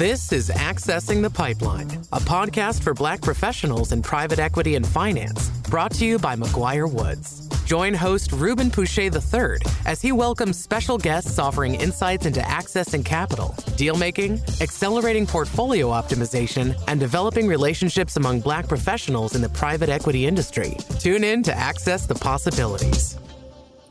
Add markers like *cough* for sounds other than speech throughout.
This is Accessing the Pipeline, a podcast for black professionals in private equity and finance, brought to you by McGuireWoods. Join host Rubin Pusha III as he welcomes special guests offering insights into accessing capital, deal making, accelerating portfolio optimization, and developing relationships among black professionals in the private equity industry. Tune in to access the possibilities.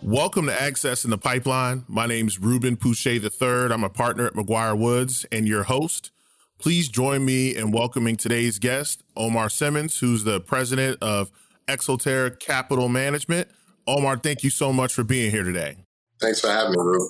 Welcome to Accessing the Pipeline. My name is Rubin Pusha III. I'm a partner at McGuireWoods and your host. Please join me in welcoming today's guest, Omar Simmons, who's the president of Exaltare Capital Management. Omar, thank you so much for being here today. Thanks for having me, Rubin.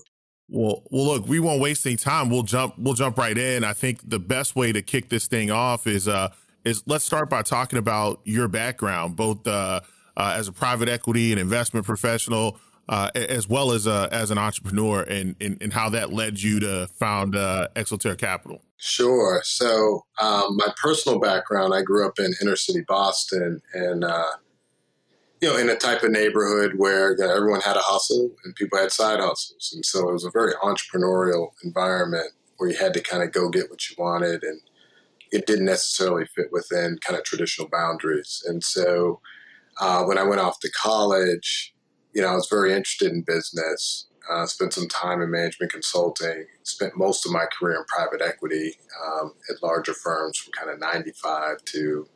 Well, well, look, we won't waste any time. We'll jump. We'll jump right in. I think the best way to kick this thing off is uh is let's start by talking about your background, both uh, uh as a private equity and investment professional, uh, as well as uh, as an entrepreneur, and, and and how that led you to found uh, Exaltare Capital. Sure. So, um, my personal background, I grew up in inner city Boston, and uh, you know, in a type of neighborhood where you know, everyone had a hustle and people had side hustles. And so it was a very entrepreneurial environment where you had to kind of go get what you wanted and it didn't necessarily fit within kind of traditional boundaries. And so uh, when I went off to college, you know, I was very interested in business. Uh, spent some time in management consulting. Spent most of my career in private equity um, at larger firms from kind of 95 to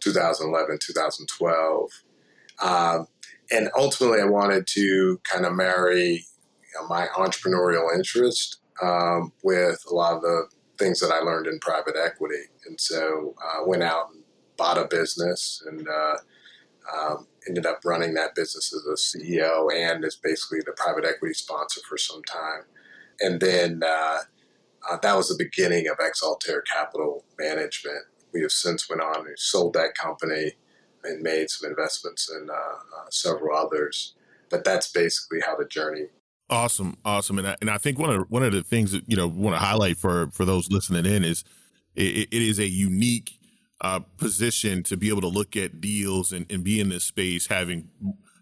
2011, 2012. Um, and ultimately, I wanted to kind of marry you know, my entrepreneurial interest um, with a lot of the things that I learned in private equity. And so I uh, went out and bought a business and uh, um, ended up running that business as a CEO and as basically the private equity sponsor for some time. And then uh, uh, that was the beginning of Exaltare Capital Management. We have since went on and sold that company and made some investments in uh, uh, several others. But that's basically how the journey. Awesome, awesome, and I, and I think one of one of the things that you know want to highlight for for those listening in is it, it is a unique uh, position to be able to look at deals and, and be in this space, having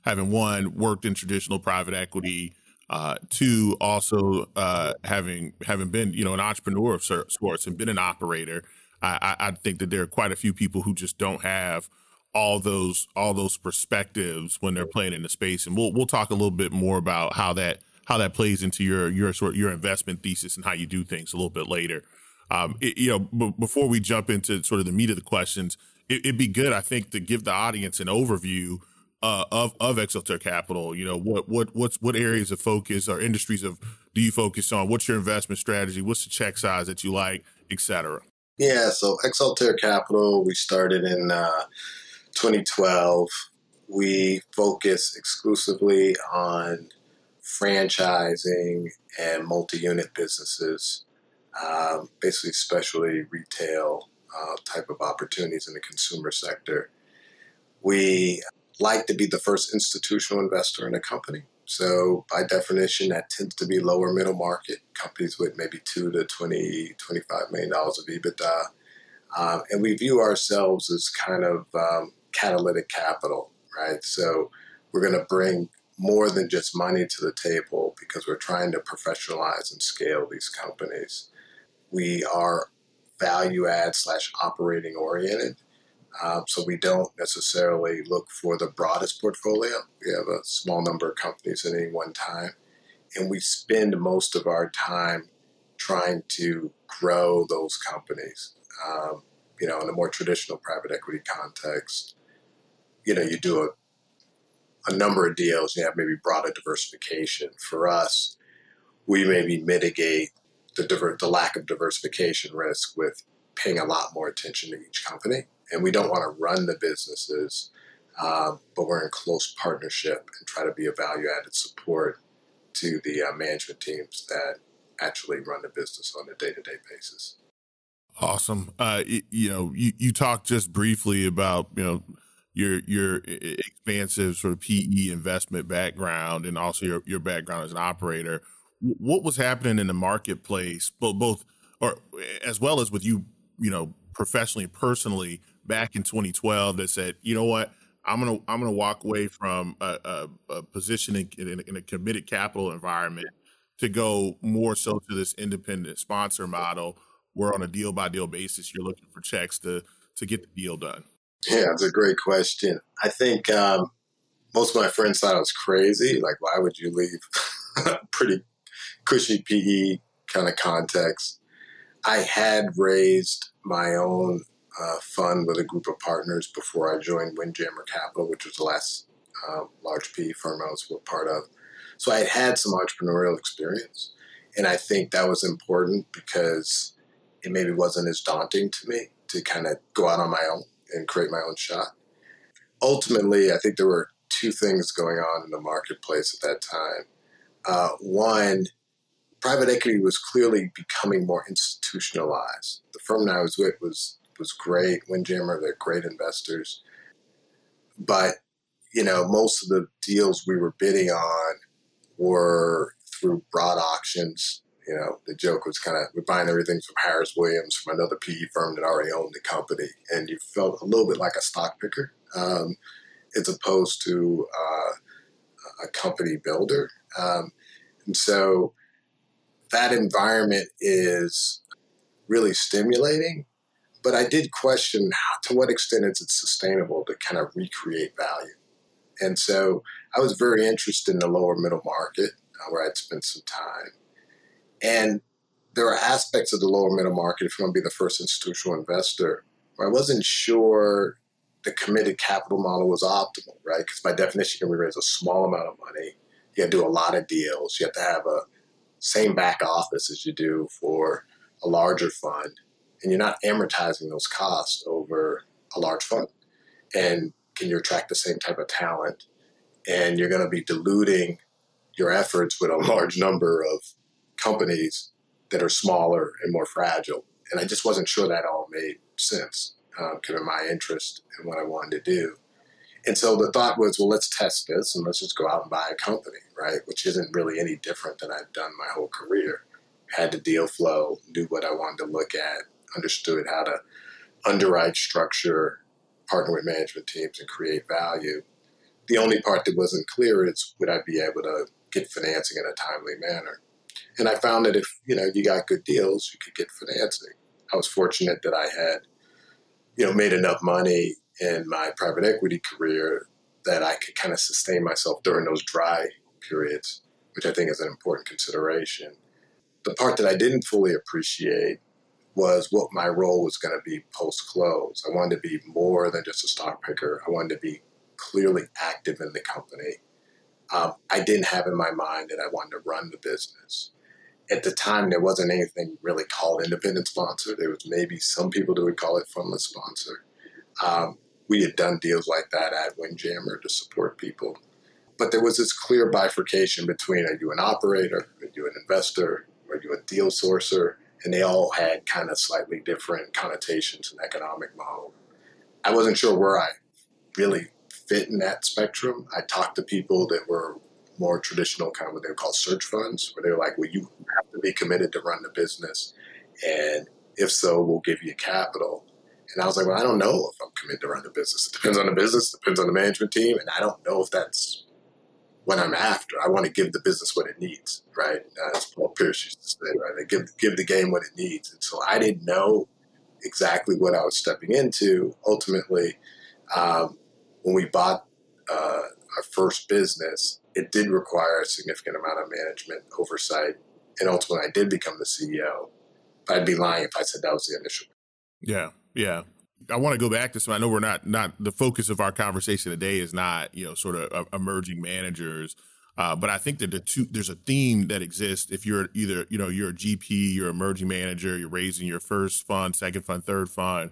having one worked in traditional private equity, uh, two also uh, having having been you know an entrepreneur of sorts and been an operator. I, I think that there are quite a few people who just don't have all those all those perspectives when they're playing in the space and we'll we'll talk a little bit more about how that how that plays into your your sort your investment thesis and how you do things a little bit later um it, you know b- before we jump into sort of the meat of the questions it, would be good i think to give the audience an overview uh, of of Exaltare Capital, you know what what what's what areas of focus or industries of do you focus on? What's your investment strategy? What's the check size that you like, et cetera? Yeah, so Exaltare Capital, we started in uh, 2012, we focus exclusively on franchising and multi unit businesses, um, basically, especially retail uh, type of opportunities in the consumer sector. We like to be the first institutional investor in a company. So, by definition, that tends to be lower middle market companies with maybe two to 20, 25 million dollars of EBITDA. Um, and we view ourselves as kind of um, catalytic capital, right? So we're going to bring more than just money to the table because we're trying to professionalize and scale these companies. We are value add slash operating oriented. Um, so we don't necessarily look for the broadest portfolio. We have a small number of companies at any one time. And we spend most of our time trying to grow those companies. Um, you know, in a more traditional private equity context, you know, you do a, a number of deals, you have maybe broader diversification. For us, we maybe mitigate the, diver- the lack of diversification risk with paying a lot more attention to each company. And we don't want to run the businesses, um, but we're in close partnership and try to be a value added support to the uh, management teams that actually run the business on a day to day basis. Awesome. Uh, you know, you, you talked just briefly about, you know, your your expansive sort of PE investment background and also your your background as an operator. What was happening in the marketplace, both both or as well as with you, you know, professionally and personally back in 2012 that said, you know what, I'm gonna I'm gonna walk away from a, a, a position in, in, in a committed capital environment to go more so to this independent sponsor model where on a deal by deal basis you're looking for checks to to get the deal done? Yeah, it's a great question. I think um, most of my friends thought I was crazy. Like, why would you leave *laughs* pretty cushy PE kind of context? I had raised my own uh, fund with a group of partners before I joined Windjammer Capital, which was the last uh, large PE firm I was part of. So I had had some entrepreneurial experience. And I think that was important because it maybe wasn't as daunting to me to kind of go out on my own and create my own shot. Ultimately, I think there were two things going on in the marketplace at that time. Uh, one, private equity was clearly becoming more institutionalized. The firm that I was with was was great. Windjammer, they're great investors, but you know most of the deals we were bidding on were through broad auctions. You know, the joke was kind of we're buying everything from Harris Williams, from another PE firm that already owned the company, and you felt a little bit like a stock picker, um, as opposed to uh, a company builder. Um, and so that environment is really stimulating. But I did question how, to what extent is it sustainable to kind of recreate value. And so I was very interested in the lower middle market uh, where I'd spent some time. And there are aspects of the lower middle market, if you want to be the first institutional investor, where I wasn't sure the committed capital model was optimal, right? Because by definition, you can raise a small amount of money, you have to do a lot of deals. You have to have a same back office as you do for a larger fund, and you're not amortizing those costs over a large fund. And can you attract the same type of talent? And you're going to be diluting your efforts with a large number of companies that are smaller and more fragile. And I just wasn't sure that all made sense, uh, given my interest in what I wanted to do. And so the thought was, well, let's test this and let's just go out and buy a company, right? Which isn't really any different than I've done my whole career. Had the deal flow, knew what I wanted to look at, understood how to underwrite, structure, partner with management teams, and create value. The only part that wasn't clear is would I be able to get financing in a timely manner? And I found that if you know you got good deals, you could get financing. I was fortunate that I had, you know, made enough money in my private equity career that I could kind of sustain myself during those dry periods, which I think is an important consideration. The part that I didn't fully appreciate was what my role was going to be post close. I wanted to be more than just a stock picker. I wanted to be clearly active in the company. Um, I didn't have in my mind that I wanted to run the business. At the time, there wasn't anything really called independent sponsor. There was maybe some people that would call it fundless sponsor. Um, we had done deals like that at Windjammer to support people. But there was this clear bifurcation between are you an operator, are you an investor, are you a deal sourcer? And they all had kind of slightly different connotations and economic model. I wasn't sure where I really fit in that spectrum. I talked to people that were more traditional, kind of what they would call search funds, where they're like, well, you have to be committed to run the business. And if so, we'll give you capital. And I was like, well, I don't know if I'm committed to run the business. It depends on the business, it depends on the management team, and I don't know if that's what I'm after. I want to give the business what it needs, right? Uh, as Paul Pierce used to say, right? Give give the game what it needs. And so I didn't know exactly what I was stepping into. Ultimately, um, when we bought uh, our first business, it did require a significant amount of management oversight, and ultimately, I did become the CEO. I'd be lying if I said that was the initial. Yeah, yeah. I want to go back to some. I know we're not not the focus of our conversation today is not you know sort of emerging managers, uh, but I think that the two there's a theme that exists. If you're either you know you're a GP, you're an emerging manager, you're raising your first fund, second fund, third fund,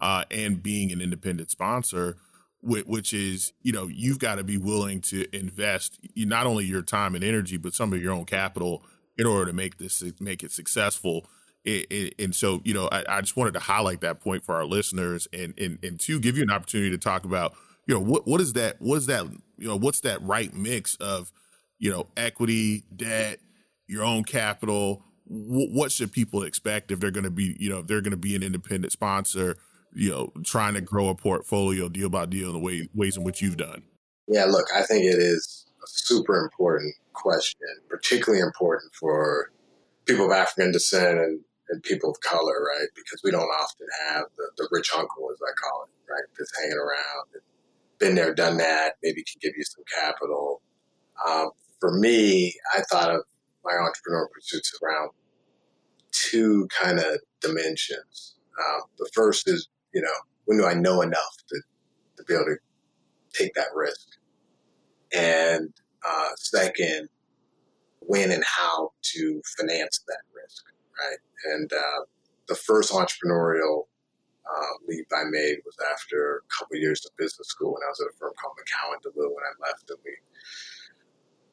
uh, and being an independent sponsor, which is you know you've got to be willing to invest not only your time and energy, but some of your own capital in order to make this make it successful. It, and so, you know, I, I, just wanted to highlight that point for our listeners, and and and to give you an opportunity to talk about, you know, what what is that? What is that? You know, what's that right mix of, you know, equity, debt, your own capital? What should people expect if they're going to be, you know, if they're going to be an independent sponsor? You know, trying to grow a portfolio deal by deal in the way ways in which you've done. Yeah, look, I think it is a super important question, particularly important for people of African descent and and people of color, right? Because we don't often have the, the rich uncle, as I call it, right? That's hanging around, been there, done that, maybe can give you some capital. Um, for me, I thought of my entrepreneurial pursuits around two kind of dimensions. Um, the first is, you know, when do I know enough to, to be able to take that risk? And uh, second, when and how to finance that risk, right? And uh, the first entrepreneurial uh, leap I made was after a couple years of business school when I was at a firm called McCown De Leeuw when I left and we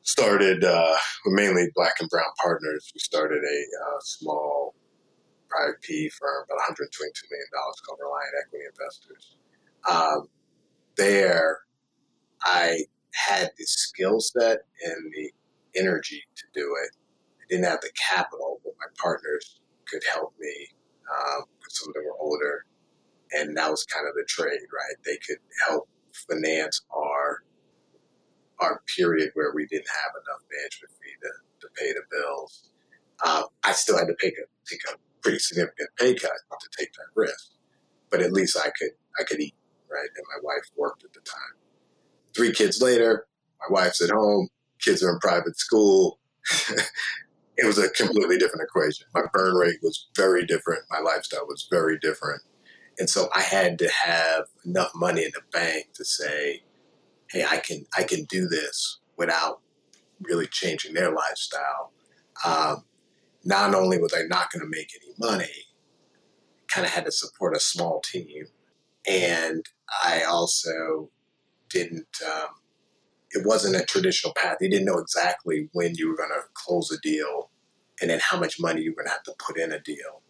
started uh, mainly black and brown partners. We started a uh, small private PE firm, about $122 million called Reliant Equity Investors. Um, there, I had the skill set and the energy to do it. Didn't have the capital, but my partners could help me um, some of them were older. And that was kind of the trade, right? They could help finance our our period where we didn't have enough management fee to, to pay the bills. Um, I still had to a take a pretty significant pay cut to take that risk, but at least I could I could eat, right? And my wife worked at the time. Three kids later, my wife's at home, kids are in private school. *laughs* it was a completely different equation. My burn rate was very different. My lifestyle was very different. And so I had to have enough money in the bank to say, hey, I can I can do this without really changing their lifestyle. Um, not only was I not going to make any money, kind of had to support a small team, and I also didn't. Um, it wasn't a traditional path. You didn't know exactly when you were going to close a deal, and then how much money you were going to have to put in a deal.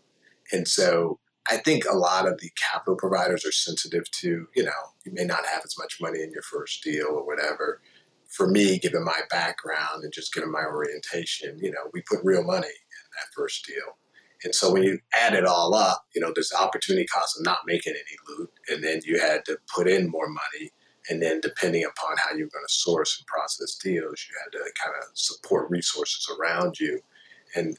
And so I think a lot of the capital providers are sensitive to, you know, you may not have as much money in your first deal or whatever. For me, given my background and just given my orientation, you know, we put real money in that first deal. And so when you add it all up, you know, there's opportunity cost of not making any loot, and then you had to put in more money. And then depending upon how you're going to source and process deals, you had to kind of support resources around you. And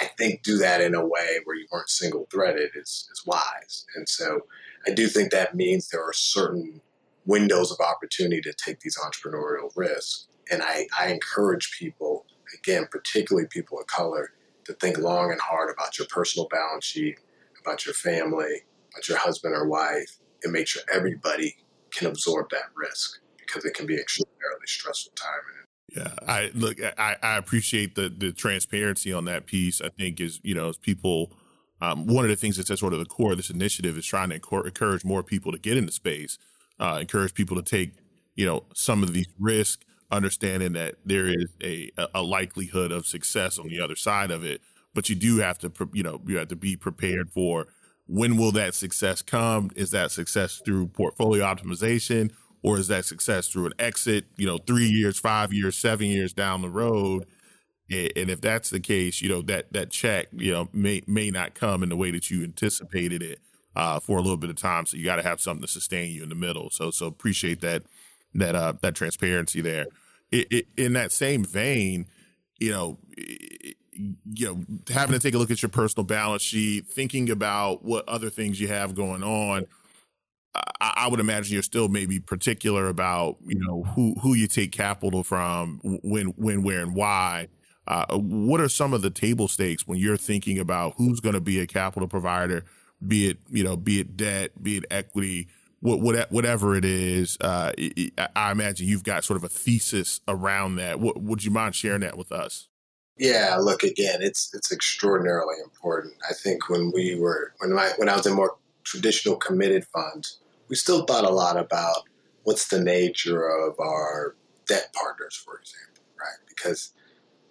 I think do that in a way where you weren't single threaded is, is wise. And so I do think that means there are certain windows of opportunity to take these entrepreneurial risks. And I, I encourage people, again, particularly people of color, to think long and hard about your personal balance sheet, about your family, about your husband or wife, and make sure everybody can absorb that risk because it can be extraordinarily stressful time yeah, I look. I, I appreciate the the transparency on that piece. I think is you know as people, um, one of the things that's at sort of the core of this initiative is trying to encourage more people to get into space, uh, encourage people to take you know some of these risks, understanding that there is a a likelihood of success on the other side of it. But you do have to you know you have to be prepared for when will that success come? Is that success through portfolio optimization? or is that success through an exit you know three years five years seven years down the road and if that's the case you know that that check you know may may not come in the way that you anticipated it uh, for a little bit of time so you got to have something to sustain you in the middle so so appreciate that that uh that transparency there it, it, in that same vein you know you know having to take a look at your personal balance sheet thinking about what other things you have going on I, I would imagine you're still maybe particular about you know who who you take capital from, when, when, where, and why. Uh, what are some of the table stakes when you're thinking about who's going to be a capital provider, be it you know, be it debt, be it equity, what, what whatever it is? Uh, I imagine you've got sort of a thesis around that. What, would you mind sharing that with us? Yeah, look again, it's it's extraordinarily important. I think when we were when I when I was in more traditional committed funds, we still thought a lot about what's the nature of our debt partners, for example, right? Because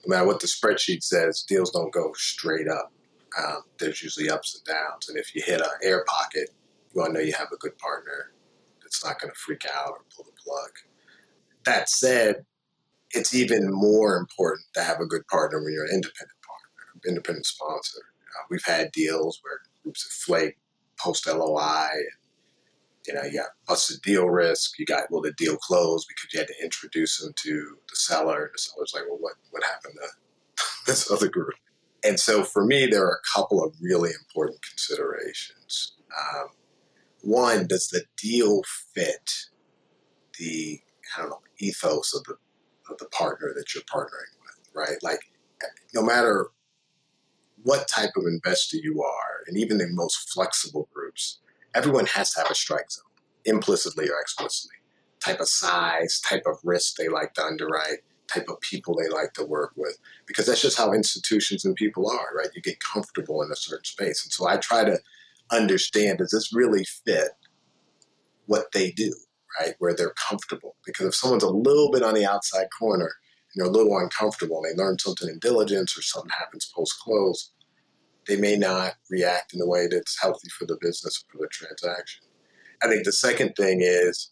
no matter what the spreadsheet says, deals don't go straight up. Um, there's usually ups and downs. And if you hit an air pocket, you want to know you have a good partner that's not going to freak out or pull the plug. That said, it's even more important to have a good partner when you're an independent partner, independent sponsor. Uh, we've had deals where groups have flaked post LOI and you know, you got busted deal risk. You got will the deal close because you had to introduce them to the seller. The seller's like, well, what what happened to *laughs* this other group? And so for me, there are a couple of really important considerations. Um, one, does the deal fit the I don't know ethos of the of the partner that you're partnering with, right? Like, no matter what type of investor you are, and even in most flexible groups, everyone has to have a strike zone, implicitly or explicitly. Type of size, type of risk they like to underwrite, type of people they like to work with, because that's just how institutions and people are, right? You get comfortable in a certain space. And so I try to understand does this really fit what they do, right? Where they're comfortable. Because if someone's a little bit on the outside corner and they're a little uncomfortable and they learn something in diligence or something happens post close, they may not react in a way that's healthy for the business or for the transaction. I think the second thing is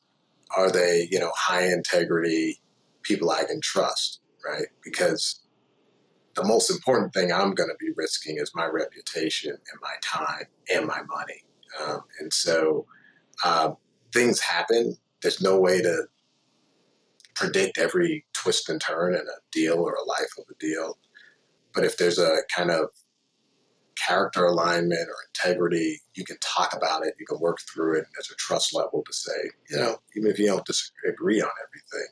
are they, you know, high integrity people I can trust, right? Because the most important thing I'm going to be risking is my reputation and my time and my money. Um, and so uh, things happen. There's no way to predict every twist and turn in a deal or a life of a deal. But if there's a kind of character alignment or integrity, you can talk about it, you can work through it, there's a trust level to say, you know, even if you don't disagree on everything,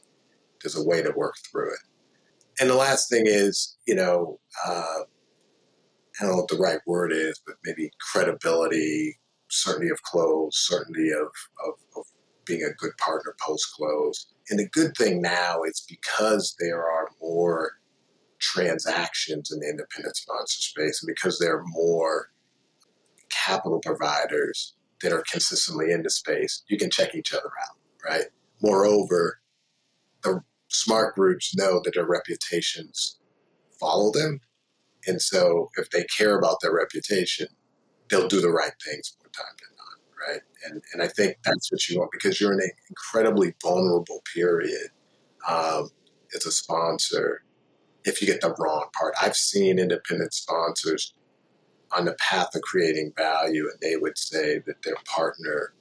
there's a way to work through it. And the last thing is, you know, uh, I don't know what the right word is, but maybe credibility, certainty of close, certainty of, of, of being a good partner post close. And the good thing now is because there are more transactions in the independent sponsor space and because there are more capital providers that are consistently in the space, you can check each other out, right? Moreover, the smart groups know that their reputations follow them. And so if they care about their reputation, they'll do the right things more time right? And, and I think that's what you want because you're in an incredibly vulnerable period um, as a sponsor if you get the wrong part. I've seen independent sponsors on the path of creating value, and they would say that their partner,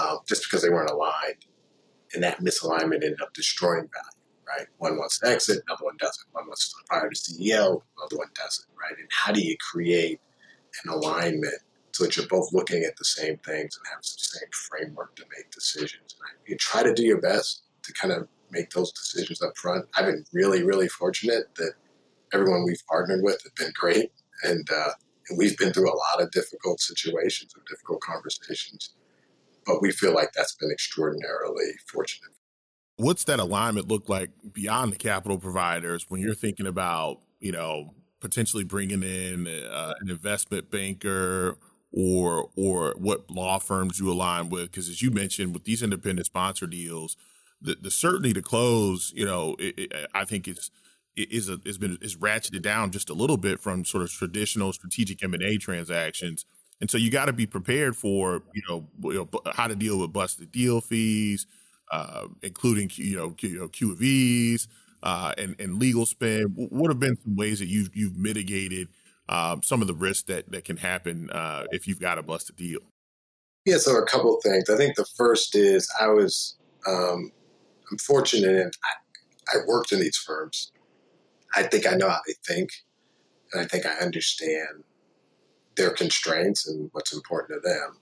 um, just because they weren't aligned, and that misalignment ended up destroying value right? One wants to exit, another one doesn't. One wants to fire the CEO, another one doesn't, right? And how do you create an alignment so that you're both looking at the same things and have the same framework to make decisions? You try to do your best to kind of make those decisions up front. I've been really, really fortunate that everyone we've partnered with has been great, and uh, and we've been through a lot of difficult situations and difficult conversations. But we feel like that's been extraordinarily fortunate what's that alignment look like beyond the capital providers when you're thinking about you know potentially bringing in uh, an investment banker or or what law firms you align with because as you mentioned with these independent sponsor deals the, the certainty to close you know it, it, i think it's is a, has been is ratcheted down just a little bit from sort of traditional strategic M&A transactions and so you got to be prepared for you know, you know how to deal with busted deal fees uh, including you know, Q, you know Q of E's uh, and and legal spend. What have been some ways that you've you've mitigated um, some of the risks that that can happen uh, if you've got a busted deal? Yeah, so a couple of things. I think the first is I was um, I'm fortunate and I, I worked in these firms. I think I know how they think, and I think I understand their constraints and what's important to them.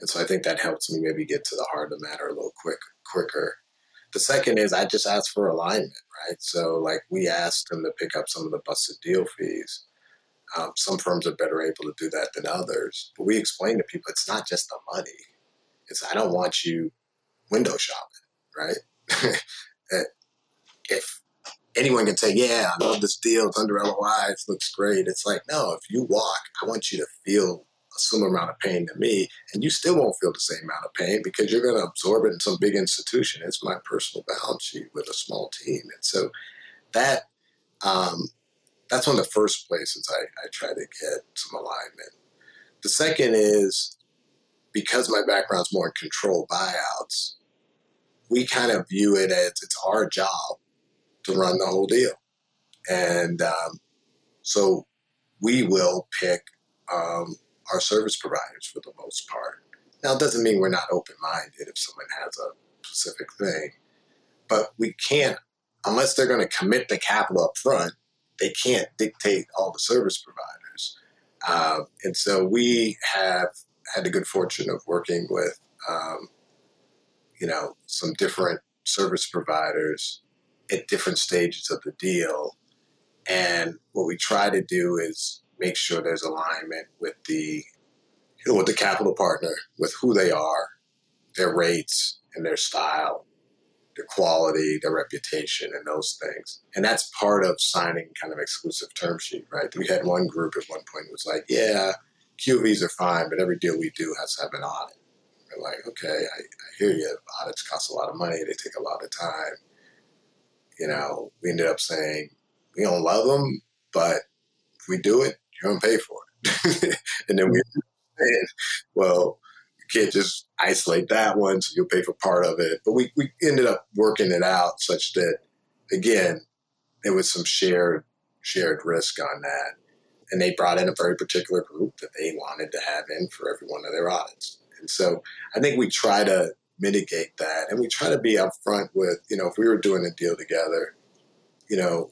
And so I think that helps me maybe get to the heart of the matter a little quick quicker. The second is I just asked for alignment, right? So like we asked them to pick up some of the busted deal fees. Um, some firms are better able to do that than others, but we explain to people it's not just the money. It's I don't want you window shopping, right? *laughs* if anyone can say, "Yeah, I love this deal. It's under LOI. It looks great," it's like, no. If you walk, I want you to feel a similar amount of pain to me, and you still won't feel the same amount of pain because you're going to absorb it in some big institution. It's my personal balance sheet with a small team, and so that um, that's one of the first places I, I try to get some alignment. The second is because my background's more in control buyouts, we kind of view it as it's our job to run the whole deal. And um, so we will pick um, our service providers for the most part. Now, it doesn't mean we're not open minded if someone has a specific thing, but we can't, unless they're going to commit the capital up front, they can't dictate all the service providers. Uh, and so we have had the good fortune of working with, um, you know, some different service providers at different stages of the deal. And what we try to do is make sure there's alignment with the you know, with the capital partner, with who they are, their rates, and their style, their quality, their reputation, and those things. And that's part of signing kind of exclusive term sheet, right? We had one group at one point was like, yeah, QVs are fine, but every deal we do has to have an audit. We're like, okay, I, I hear you. Audits cost a lot of money. They take a lot of time. You know, we ended up saying, we don't love them, but if we do it, you're going to pay for it. *laughs* and then we hmm. saying, well, you can't just isolate that one, so you'll pay for part of it. But we, we ended up working it out such that, again, there was some shared shared risk on that. And they brought in a very particular group that they wanted to have in for every one of their audits. And so I think we try to mitigate that and we try to be upfront with, you know, if we were doing a deal together, you know,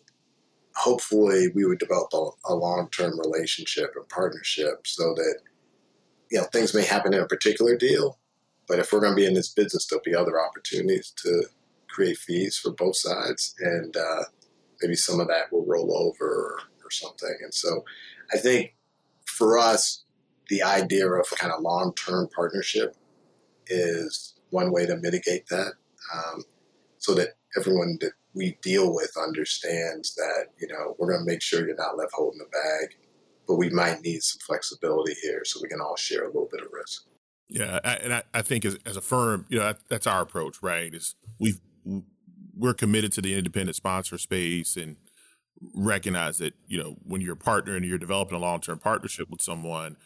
hopefully we would develop a, a long term relationship and partnership so that you know things may happen in a particular deal, but if we're going to be in this business, there'll be other opportunities to create fees for both sides, and uh, maybe some of that will roll over or, or something. And so, I think for us, the idea of kind of long term partnership is one way to mitigate that, um, so that everyone that we deal with understands that you know we're going to make sure you're not left holding the bag but we might need some flexibility here so we can all share a little bit of risk. Yeah, and I, I think as, as a firm, you know, that, that's our approach, right? Is we've we're committed to the independent sponsor space and recognize that you know when you're a partner and you're developing a long term partnership with someone,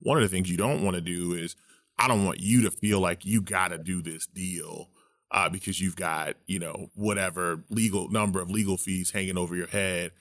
one of the things you don't want to do is I don't want you to feel like you got to do this deal uh, because you've got you know whatever legal number of legal fees hanging over your head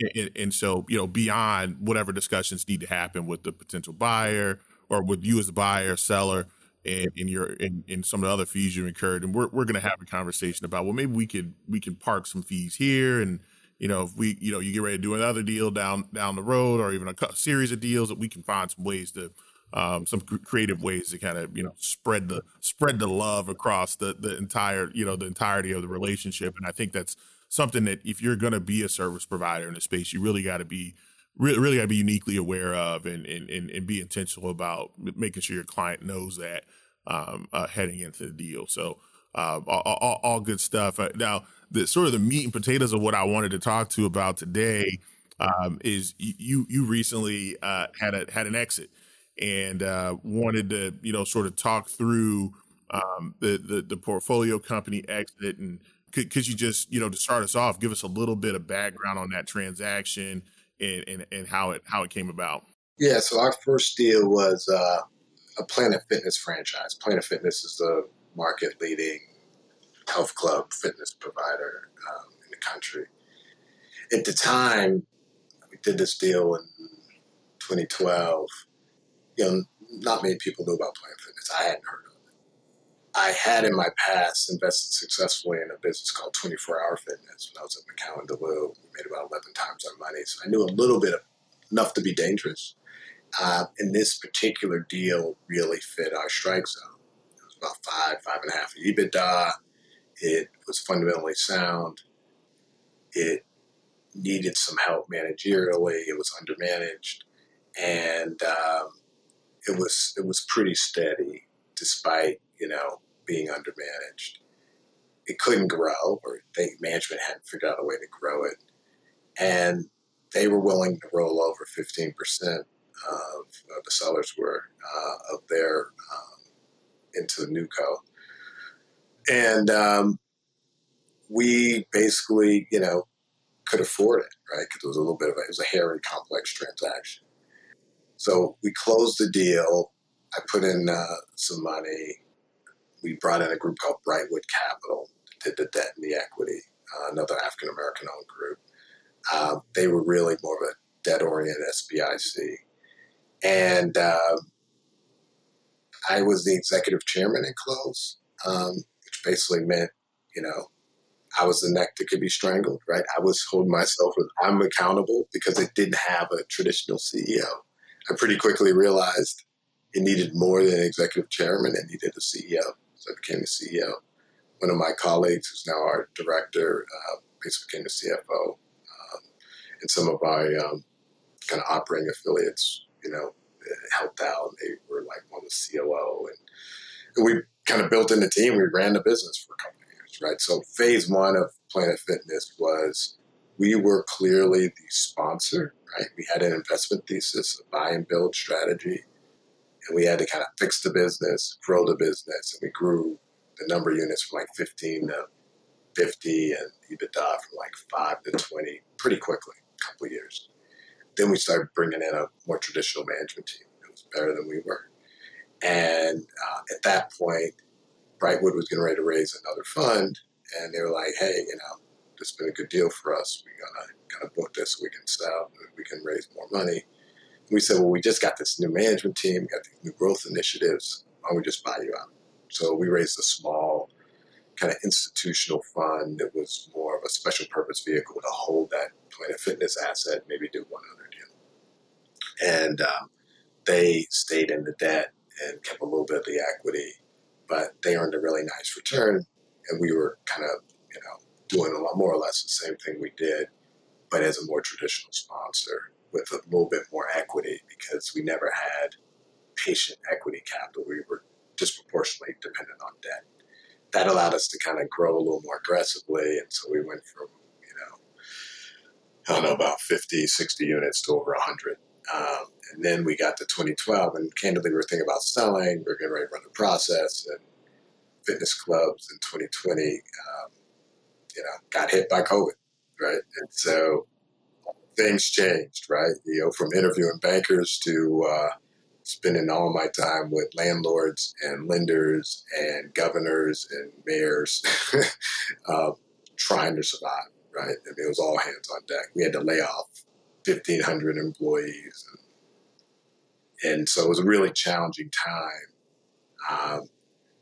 and, and, so, you know, beyond whatever discussions need to happen with the potential buyer or with you as the buyer, seller, and, and your and, and some of the other fees you've incurred, and we're we're going to have a conversation about well, maybe we could we can park some fees here, and you know, if we you know you get ready to do another deal down down the road, or even a series of deals that we can find some ways to um, some creative ways to kind of you know spread the spread the love across the the entire you know the entirety of the relationship, and I think that's something that if you're going to be a service provider in a space, you really got to be really, really got to be uniquely aware of and, and, and, and, be intentional about making sure your client knows that um, uh, heading into the deal. So uh, all, all, all, good stuff. Uh, now, the sort of the meat and potatoes of what I wanted to talk to about today um, is you you recently uh, had a had an exit and uh, wanted to you know sort of talk through um, the, the the portfolio company exit and could, could you just, you know, to start us off, give us a little bit of background on that transaction and, and, and how it how it came about? Yeah, so our first deal was uh, a Planet Fitness franchise. Planet Fitness is the market leading health club fitness provider um, in the country. At the time, we did this deal in 2012. You know, not many people knew about Planet Fitness. I hadn't heard I had in my past invested successfully in a business called 24 Hour Fitness when I was at McCown De Leeuw. We made about 11 times our money. So I knew a little bit of, enough to be dangerous. Uh, and this particular deal really fit our strike zone. It was about five, five and a half EBITDA. It was fundamentally sound. It needed some help managerially. It was undermanaged, and um, it was it was pretty steady despite you know being undermanaged. It couldn't grow, or management hadn't figured out a way to grow it, and they were willing to roll over fifteen percent of, of, the sellers were uh, of their um, into the new co, and um, we basically, you know, could afford it, right? Because it was a little bit of a, it was a hairy, complex transaction. So we closed the deal. I put in uh, some money we brought in a group called Brightwood Capital, did the debt and the equity, uh, another African American owned group. Uh, they were really more of a debt oriented SBIC. And uh, I was the executive chairman in close, um, which basically meant, you know, I was the neck that could be strangled, right? I was holding myself I'm accountable because it didn't have a traditional CEO. I pretty quickly realized it needed more than an executive chairman, it needed a CEO. I became the CEO. One of my colleagues, who's now our director, uh, basically became the CFO. Um, and some of my um, kind of operating affiliates, you know, helped out. They were like one was COO. And, and we kind of built in the team. We ran the business for a couple of years, right? So phase one of Planet Fitness was we were clearly the sponsor, right? We had an investment thesis, a buy and build strategy, and we had to kind of fix the business, grow the business, and we grew the number of units from like 15 to 50 and EBITDA from like 5 to 20 pretty quickly, a couple years. Then we started bringing in a more traditional management team. It was better than we were. And uh, at that point, Brightwood was getting ready to raise another fund, and they were like, "Hey, you know, this has been a good deal for us. We're gonna kind of book this so we can sell, we can raise more money." We said, "Well, we just got this new management team, got these new growth initiatives. Why don't we just buy you out?" So we raised a small kind of institutional fund that was more of a special purpose vehicle to hold that Planet Fitness asset, maybe do one other deal. And um, they stayed in the debt and kept a little bit of the equity, but they earned a really nice return. And we were kind of, you know, doing a lot more or less the same thing we did, but as a more traditional sponsor with a little bit more equity because we never had patient equity capital. We were disproportionately dependent on debt. That allowed us to kind of grow a little more aggressively. And so we went from, you know, I don't know, about 50, 60 units to over 100. Um, and then we got to 2012, and candidly, we were thinking about selling. We are getting ready to run the process, and fitness clubs in 2020, um, you know, got hit by COVID, right? And so things changed, right? You know, from interviewing bankers to uh, spending all my time with landlords and lenders and governors and mayors *laughs* uh, trying to survive, right? I mean, it was all hands on deck. We had to lay off 1,500 employees. And, and so it was a really challenging time. Um,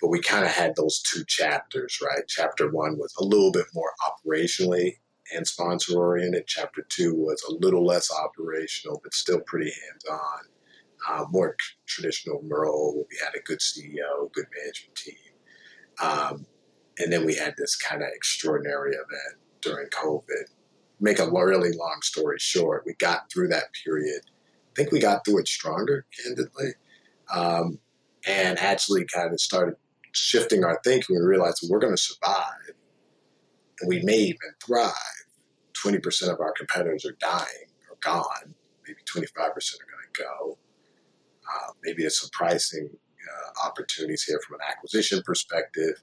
but we kind of had those two chapters, right? Chapter one was a little bit more operationally and sponsor oriented. Chapter two was a little less operational, but still pretty hands on uh, more traditional role. We had a good CEO, good management team. Um, and then we had this kind of extraordinary event during COVID. Make a really long story short, we got through that period. I think we got through it stronger, candidly, um, and actually kind of started shifting our thinking. We realized we're going to survive, and we may even thrive. Twenty percent of our competitors are dying or gone. Maybe twenty five percent are going to go uh, maybe there's some pricing uh, opportunities here from an acquisition perspective.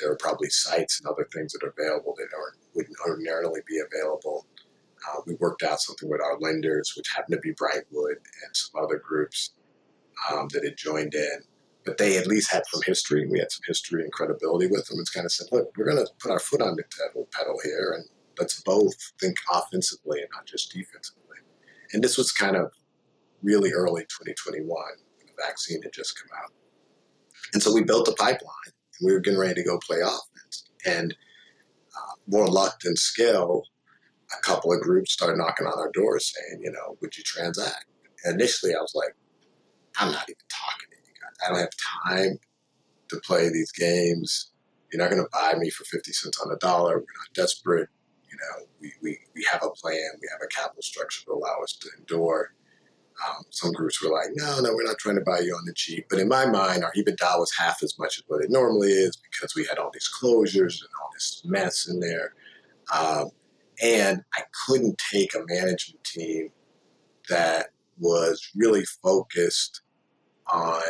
There are probably sites and other things that are available that aren't, wouldn't ordinarily be available. Uh, we worked out something with our lenders, which happened to be Brightwood and some other groups um, that had joined in. But they at least had some history. And we had some history and credibility with them. It's kind of said, look, we're going to put our foot on the pedal, pedal here and let's both think offensively and not just defensively. And this was kind of really early 2021 when the vaccine had just come out. And so we built a pipeline. And we were getting ready to go play offense. And uh, more luck than skill, a couple of groups started knocking on our doors saying, you know, would you transact? And initially I was like, I'm not even talking. I don't have time to play these games. You're not going to buy me for 50 cents on the dollar. We're not desperate. You know, we, we, we have a plan. We have a capital structure to allow us to endure. Um, some groups were like, no, no, we're not trying to buy you on the cheap. But in my mind, our EBITDA was half as much as what it normally is because we had all these closures and all this mess in there. Um, and I couldn't take a management team that was really focused on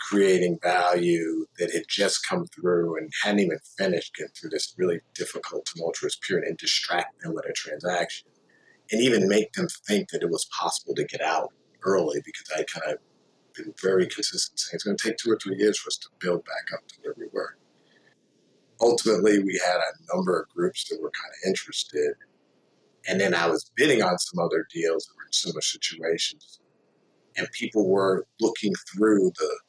creating value that had just come through and hadn't even finished getting through this really difficult, tumultuous period and distract them with a transaction and even make them think that it was possible to get out early because I kind of been very consistent saying it's going to take two or three years for us to build back up to where we were. Ultimately, we had a number of groups that were kind of interested. And then I was bidding on some other deals that were in similar situations. And people were looking through the,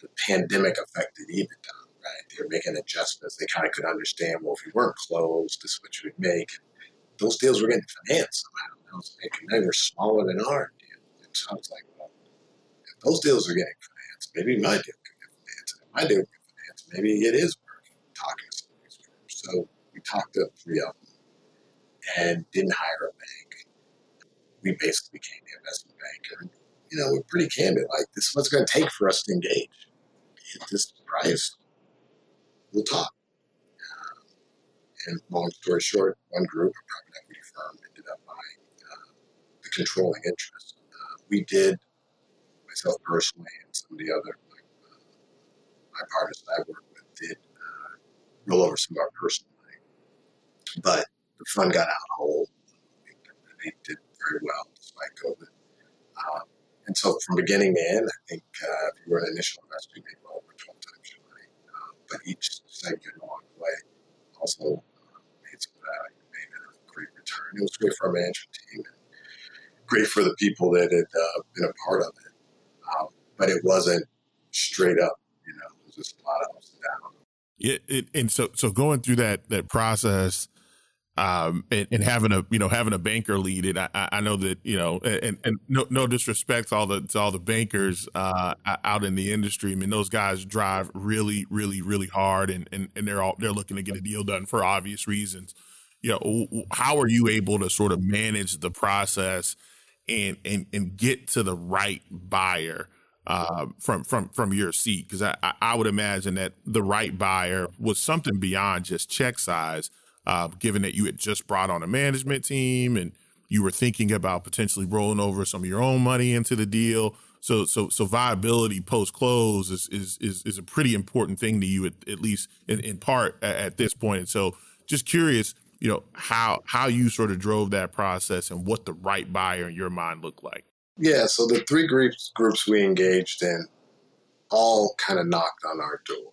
the pandemic affected EBITDA, right? They were making adjustments. They kind of could understand, well, if we weren't closed, this is what you would make. Those deals were getting financed somehow. I was thinking they were smaller than our deal. And so I was like, well, if those deals are getting financed, maybe my deal can get financed. If my deal can get financed, maybe it is worth talking to some of these. So we talked to three of them and didn't hire a bank. We basically became the investment banker. You know, we're pretty candid. Like, this is what's going to take for us to engage. This price, we'll talk. Uh, and long story short, one group, a private equity firm, ended up buying uh, the controlling interest. Uh, we did, myself personally, and some of the other uh, my partners that I work with did uh, roll over some of our personal money. But the fund got out whole. They did very well despite COVID. Um, and so from beginning to end, I think uh, if you were an initial investor, you made well over 12 times your money. Um, but each segment along the way also uh, made some value, made a great return. It was great for our management team and great for the people that had uh, been a part of it. Um, but it wasn't straight up, you know, it was just a lot of ups and downs. Yeah, it, and so so going through that that process, um, and, and, having a you know having a banker lead it, I, I know that you know, and, and no, no disrespect to all the to all the bankers uh, out in the industry. I mean, those guys drive really, really, really hard, and, and and they're all they're looking to get a deal done for obvious reasons. You know, how are you able to sort of manage the process and and and get to the right buyer? Uh, from from from your seat, because I, I would imagine that the right buyer was something beyond just check size, uh, given that you had just brought on a management team and you were thinking about potentially rolling over some of your own money into the deal. So, so, so viability post close is, is, is, is, a pretty important thing to you, at, at least in, in part at, at this point. And so just curious, you know, how, how you sort of drove that process and what the right buyer in your mind looked like. Yeah. So the three groups, groups we engaged in all kind of knocked on our door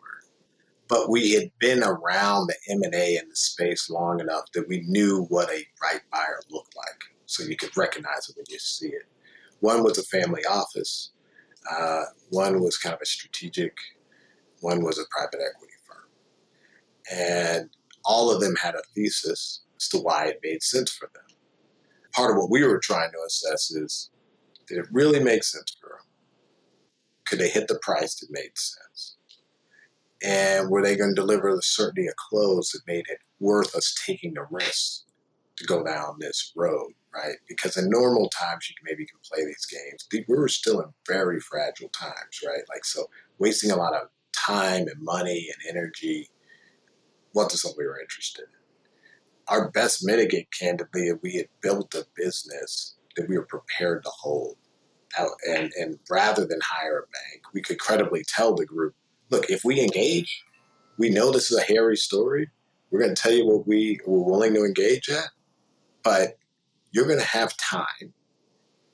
but we had been around the M&A in the space long enough that we knew what a right buyer looked like. So you could recognize it when you see it. One was a family office. Uh, one was kind of a strategic. One was a private equity firm. And all of them had a thesis as to why it made sense for them. Part of what we were trying to assess is did it really make sense for them? Could they hit the price that made sense? And were they going to deliver the certainty of close that made it worth us taking the risk to go down this road, right? Because in normal times, you maybe can play these games. We were still in very fragile times, right? Like, so wasting a lot of time and money and energy wasn't something we were interested in. Our best mitigate, candidly, if we had built a business that we were prepared to hold. Uh, and, and rather than hire a bank, we could credibly tell the group, look, if we engage, we know this is a hairy story. We're going to tell you what we we're willing to engage at, but you're going to have time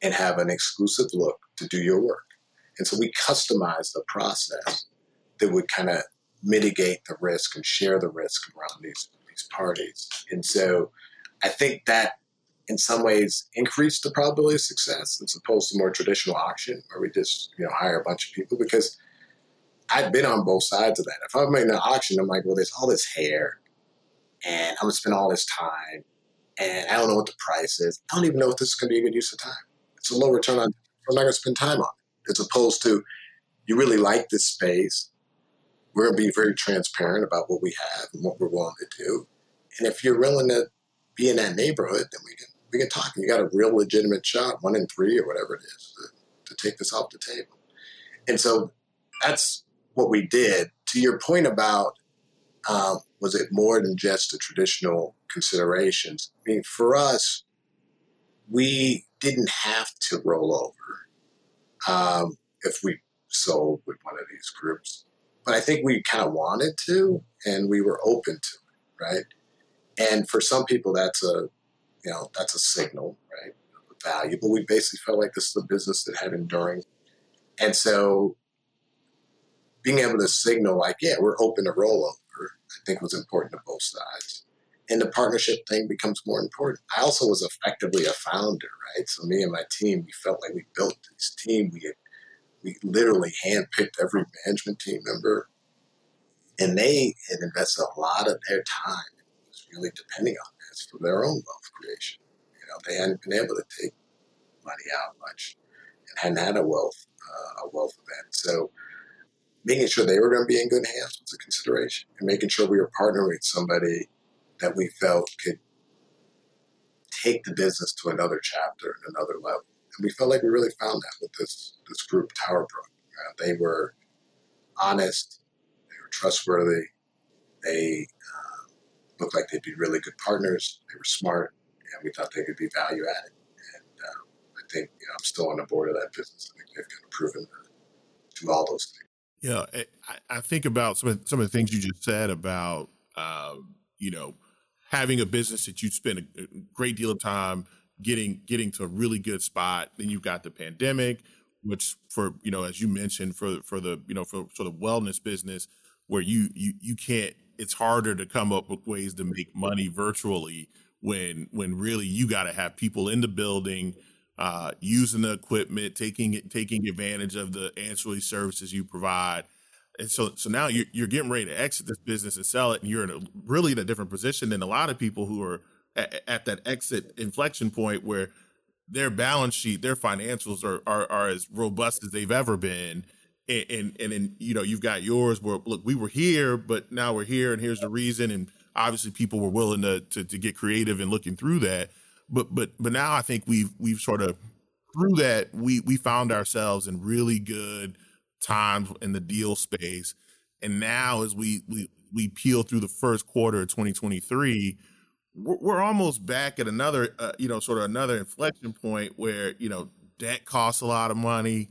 and have an exclusive look to do your work. And so we customize the process that would kind of mitigate the risk and share the risk around these these parties. And so I think that in some ways increased the probability of success as opposed to more traditional auction where we just you know hire a bunch of people because I've been on both sides of that. If I'm making an auction, I'm like, well, there's all this hair, and I'm gonna spend all this time, and I don't know what the price is. I don't even know if this is gonna be a good use of time. It's a low return on. I'm not gonna spend time on it. As opposed to, you really like this space. We're gonna be very transparent about what we have and what we're willing to do. And if you're willing to be in that neighborhood, then we can we can talk. And you got a real legitimate shot, one in three or whatever it is, to, to take this off the table. And so that's what we did. To your point about um, was it more than just the traditional considerations? I mean, for us, we didn't have to roll over um, if we sold with one of these groups. But I think we kind of wanted to, and we were open to it, right? And for some people, that's a, you know, that's a signal, right, value. But we basically felt like this is a business that had enduring, and so being able to signal like, yeah, we're open to rollover, I think was important to both sides. And the partnership thing becomes more important. I also was effectively a founder, right? So me and my team, we felt like we built this team. We had, we literally handpicked every management team member. And they had invested a lot of their time, It was really depending on this for their own wealth creation. You know, they hadn't been able to take money out much and hadn't had a wealth uh, a wealth event. So making sure they were going to be in good hands was a consideration, and making sure we were partnering with somebody that we felt could take the business to another chapter and another level. And we felt like we really found that with this this group, TowerBrook. Uh, they were honest, they were trustworthy, they uh, looked like they'd be really good partners. They were smart, and we thought they could be value added. And uh, I think you know, I'm still on the board of that business. I think they've kind of proven to do all those things. Yeah, I, I think about some of some of the things you just said about uh, you know having a business that you spend a great deal of time getting getting to a really good spot. Then you've got the pandemic, which for you know as you mentioned for for the you know for sort of wellness business where you you you can't. It's harder to come up with ways to make money virtually when when really you got to have people in the building uh, using the equipment, taking it, taking advantage of the ancillary services you provide. And so, so now you're, you're getting ready to exit this business and sell it, and you're in a really in a different position than a lot of people who are at, at that exit inflection point where their balance sheet, their financials are, are, are as robust as they've ever been. And, and, and then, you know, you've got yours where, look, we were here, but now we're here and here's the reason. And obviously people were willing to, to, to get creative and looking through that but but but now I think we've we've sort of through that we we found ourselves in really good times in the deal space, and now as we we we peel through the first quarter of 2023, we're, almost back at another uh, you know sort of another inflection point where you know debt costs a lot of money.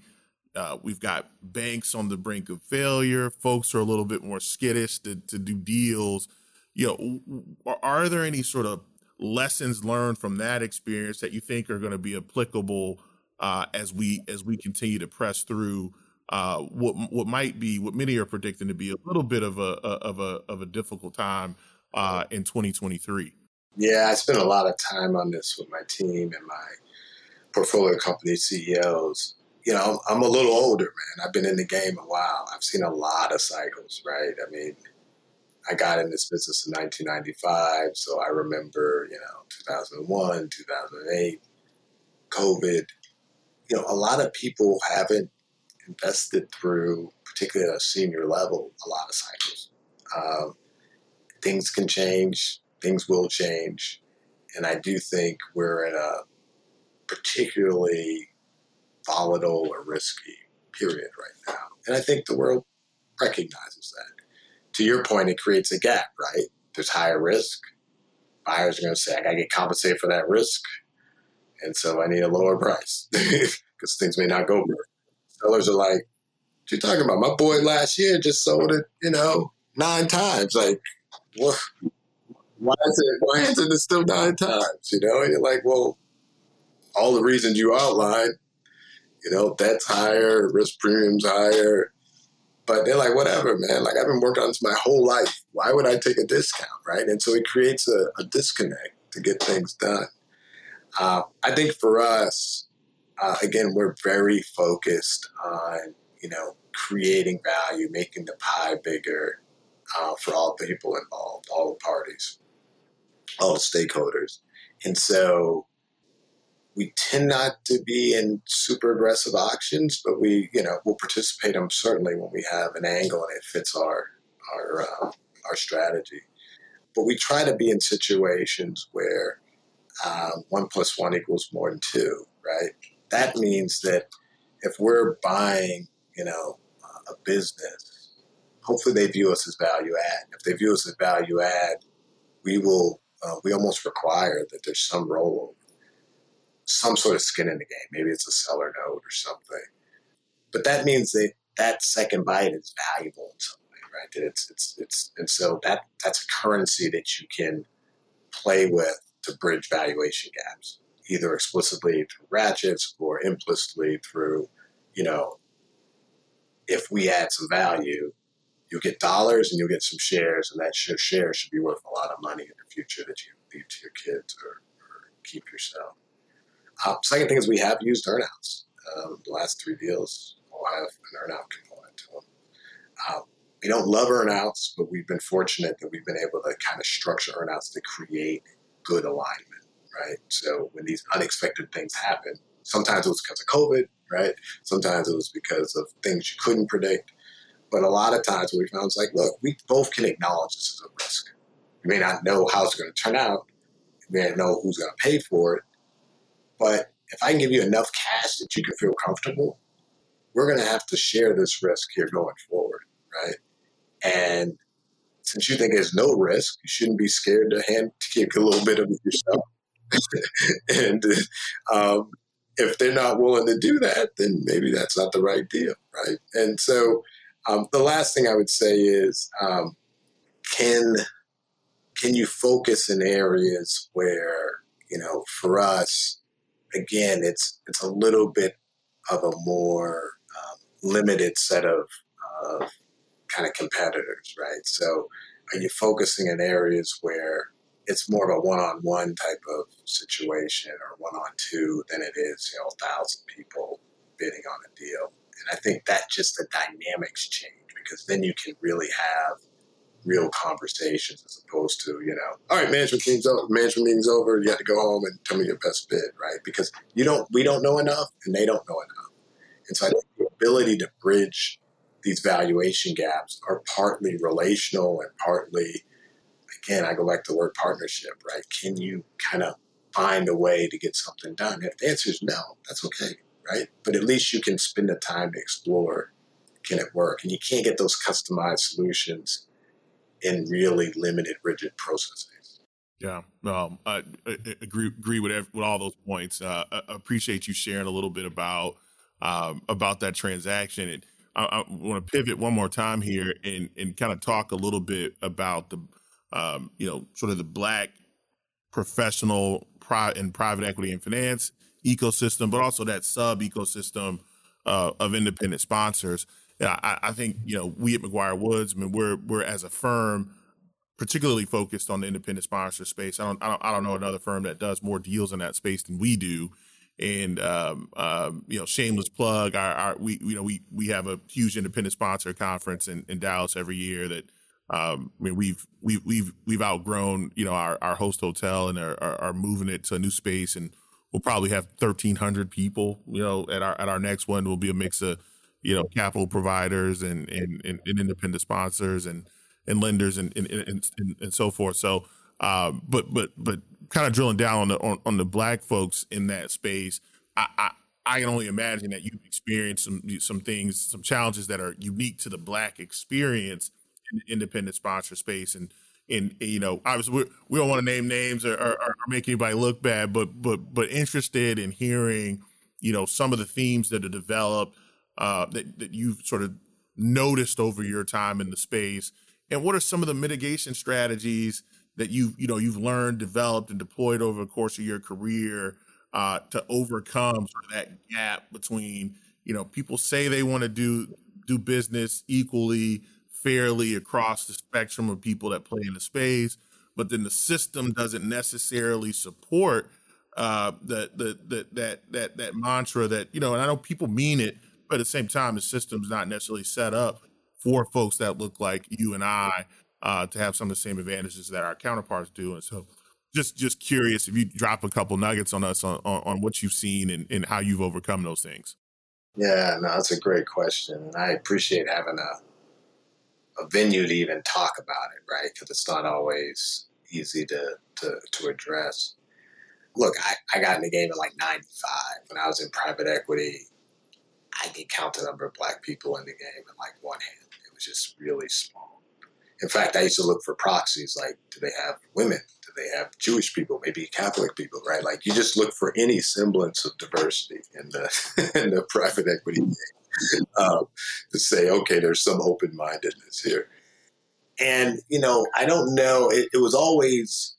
Uh, we've got banks on the brink of failure. Folks are a little bit more skittish to, to do deals. You know, are there any sort of lessons learned from that experience that you think are going to be applicable uh, as we as we continue to press through uh, what what might be what many are predicting to be a little bit of a, of a of a difficult time uh, in 2023. Yeah, I spent a lot of time on this with my team and my portfolio company CEOs. You know, I'm a little older, man. I've been in the game a while. I've seen a lot of cycles, right? I mean, I got in this business in 1995, so I remember, you know, 2001, 2008, COVID. You know, a lot of people haven't invested through, particularly at a senior level, a lot of cycles. Um, things can change, things will change, and I do think we're in a particularly volatile or risky period right now. And I think the world recognizes that to your point, it creates a gap, right? There's higher risk. Buyers are going to say, I got to get compensated for that risk. And so I need a lower price *laughs* because things may not go for Sellers are like, what you talking about? My boy last year just sold it, you know, nine times. Like, what? Why is it, why isn't it still nine times? You know, and you're like, well, all the reasons you outlined, you know, debt's higher, risk premium's higher, but they're like, whatever, man. Like I've been working on this my whole life. Why would I take a discount, right? And so it creates a, a disconnect to get things done. Uh, I think for us, uh, again, we're very focused on you know creating value, making the pie bigger uh, for all the people involved, all the parties, all the stakeholders, and so we tend not to be in super aggressive auctions, but we, you know, we'll participate them certainly when we have an angle and it fits our our uh, our strategy. But we try to be in situations where um, one plus one equals more than two, right? That means that if we're buying, you know, a business, hopefully they view us as value add. If they view us as value add, we will. Uh, we almost require that there's some rollover some sort of skin in the game. Maybe it's a seller note or something. But that means that that second bite is valuable in some way, right? That it's it's it's and so that that's a currency that you can play with to bridge valuation gaps, either explicitly through ratchets or implicitly through, you know, if we add some value, you'll get dollars and you'll get some shares, and that share should be worth a lot of money in the future that you leave to your kids or, or keep yourself. Uh, second thing is we have used earnouts. Um, the last three deals will have an earnout component to them. Uh, we don't love earnouts, but we've been fortunate that we've been able to kind of structure earnouts to create good alignment, right? So when these unexpected things happen, sometimes it was because of COVID, right? Sometimes it was because of things you couldn't predict. But a lot of times what we found is like, look, we both can acknowledge this is a risk. You may not know how it's going to turn out. You may not know who's going to pay for it. But if I can give you enough cash that you can feel comfortable, we're going to have to share this risk here going forward, right? And since you think there's no risk, you shouldn't be scared to hand take a little bit of it yourself. *laughs* and um, if they're not willing to do that, then maybe that's not the right deal, right? And so um, the last thing I would say is, um, can can you focus in areas where you know, for us, again, it's it's a little bit of a more um, limited set of, kind of competitors, right? So, are you focusing in areas where it's more of a one-on-one type of situation or one-on-two than it is, you know, a thousand people bidding on a deal? And I think that just the dynamics change because then you can really have real conversations as opposed to you know all right management team's over management meeting's over you have to go home and tell me your best bid right? Because you don't we don't know enough and they don't know enough. And so i think the ability to bridge these valuation gaps are partly relational and partly again i go back to the word partnership right? Can you kind of find a way to get something done? If the answer is no that's okay right? But at least you can spend the time to explore can it work? And you can't get those customized solutions in really limited, rigid processes. Yeah, um, I, I, agree agree with every, with all those points. Uh, I appreciate you sharing a little bit about um, about that transaction. And I, I want to pivot one more time here and and kind of talk a little bit about the um, you know sort of the black professional pri- and private equity and finance ecosystem, but also that sub ecosystem uh, of independent sponsors. I, I, think you know we at McGuireWoods. I mean, we're we're as a firm particularly focused on the independent sponsor space. I don't I don't, I don't know another firm that does more deals in that space than we do. And um, um, you know, shameless plug. Our, our, we you know we we have a huge independent sponsor conference in, in Dallas every year. That um, I mean we've we've we've we've outgrown you know our, our host hotel and are, are, are moving it to a new space and we'll probably have 1300 people you know at our at our next one will be a mix of you know capital providers and and, and, and independent sponsors and and lenders and and, and, and so forth. So, uh, but but but kind of drilling down on the on, on, the black folks in that space, I, I I can only imagine that you've experienced some some things, some challenges that are unique to the black experience in the independent sponsor space, and and you know, obviously we we don't want to name names or, or, or, make anybody look bad, but but but interested in hearing, you know, some of the themes that are developed uh, that that you've sort of noticed over your time in the space, and what are some of the mitigation strategies that you you know you've learned, developed, and deployed over the course of your career uh, to overcome sort of that gap between you know people say they want to do do business equally fairly across the spectrum of people that play in the space, but then the system doesn't necessarily support uh, the, the, the, that that that mantra that you know, and I know people mean it, but at the same time, the system's not necessarily set up for folks that look like you and I uh, to have some of the same advantages that our counterparts do. And so, just just curious if you drop a couple nuggets on us on, on, on what you've seen and, and how you've overcome those things. Yeah, no, that's a great question, and I appreciate having a a venue to even talk about it, right? Because it's not always easy to, to to address. Look, I, I got in the game in like '95 when I was in private equity. I could count the number of black people in the game in like one hand. It was just really small. In fact, I used to look for proxies like, do they have women? Do they have Jewish people? Maybe Catholic people, right? Like you just look for any semblance of diversity in the *laughs* in the private equity game um, to say, okay, there's some open mindedness here. And you know, I don't know. It, it was always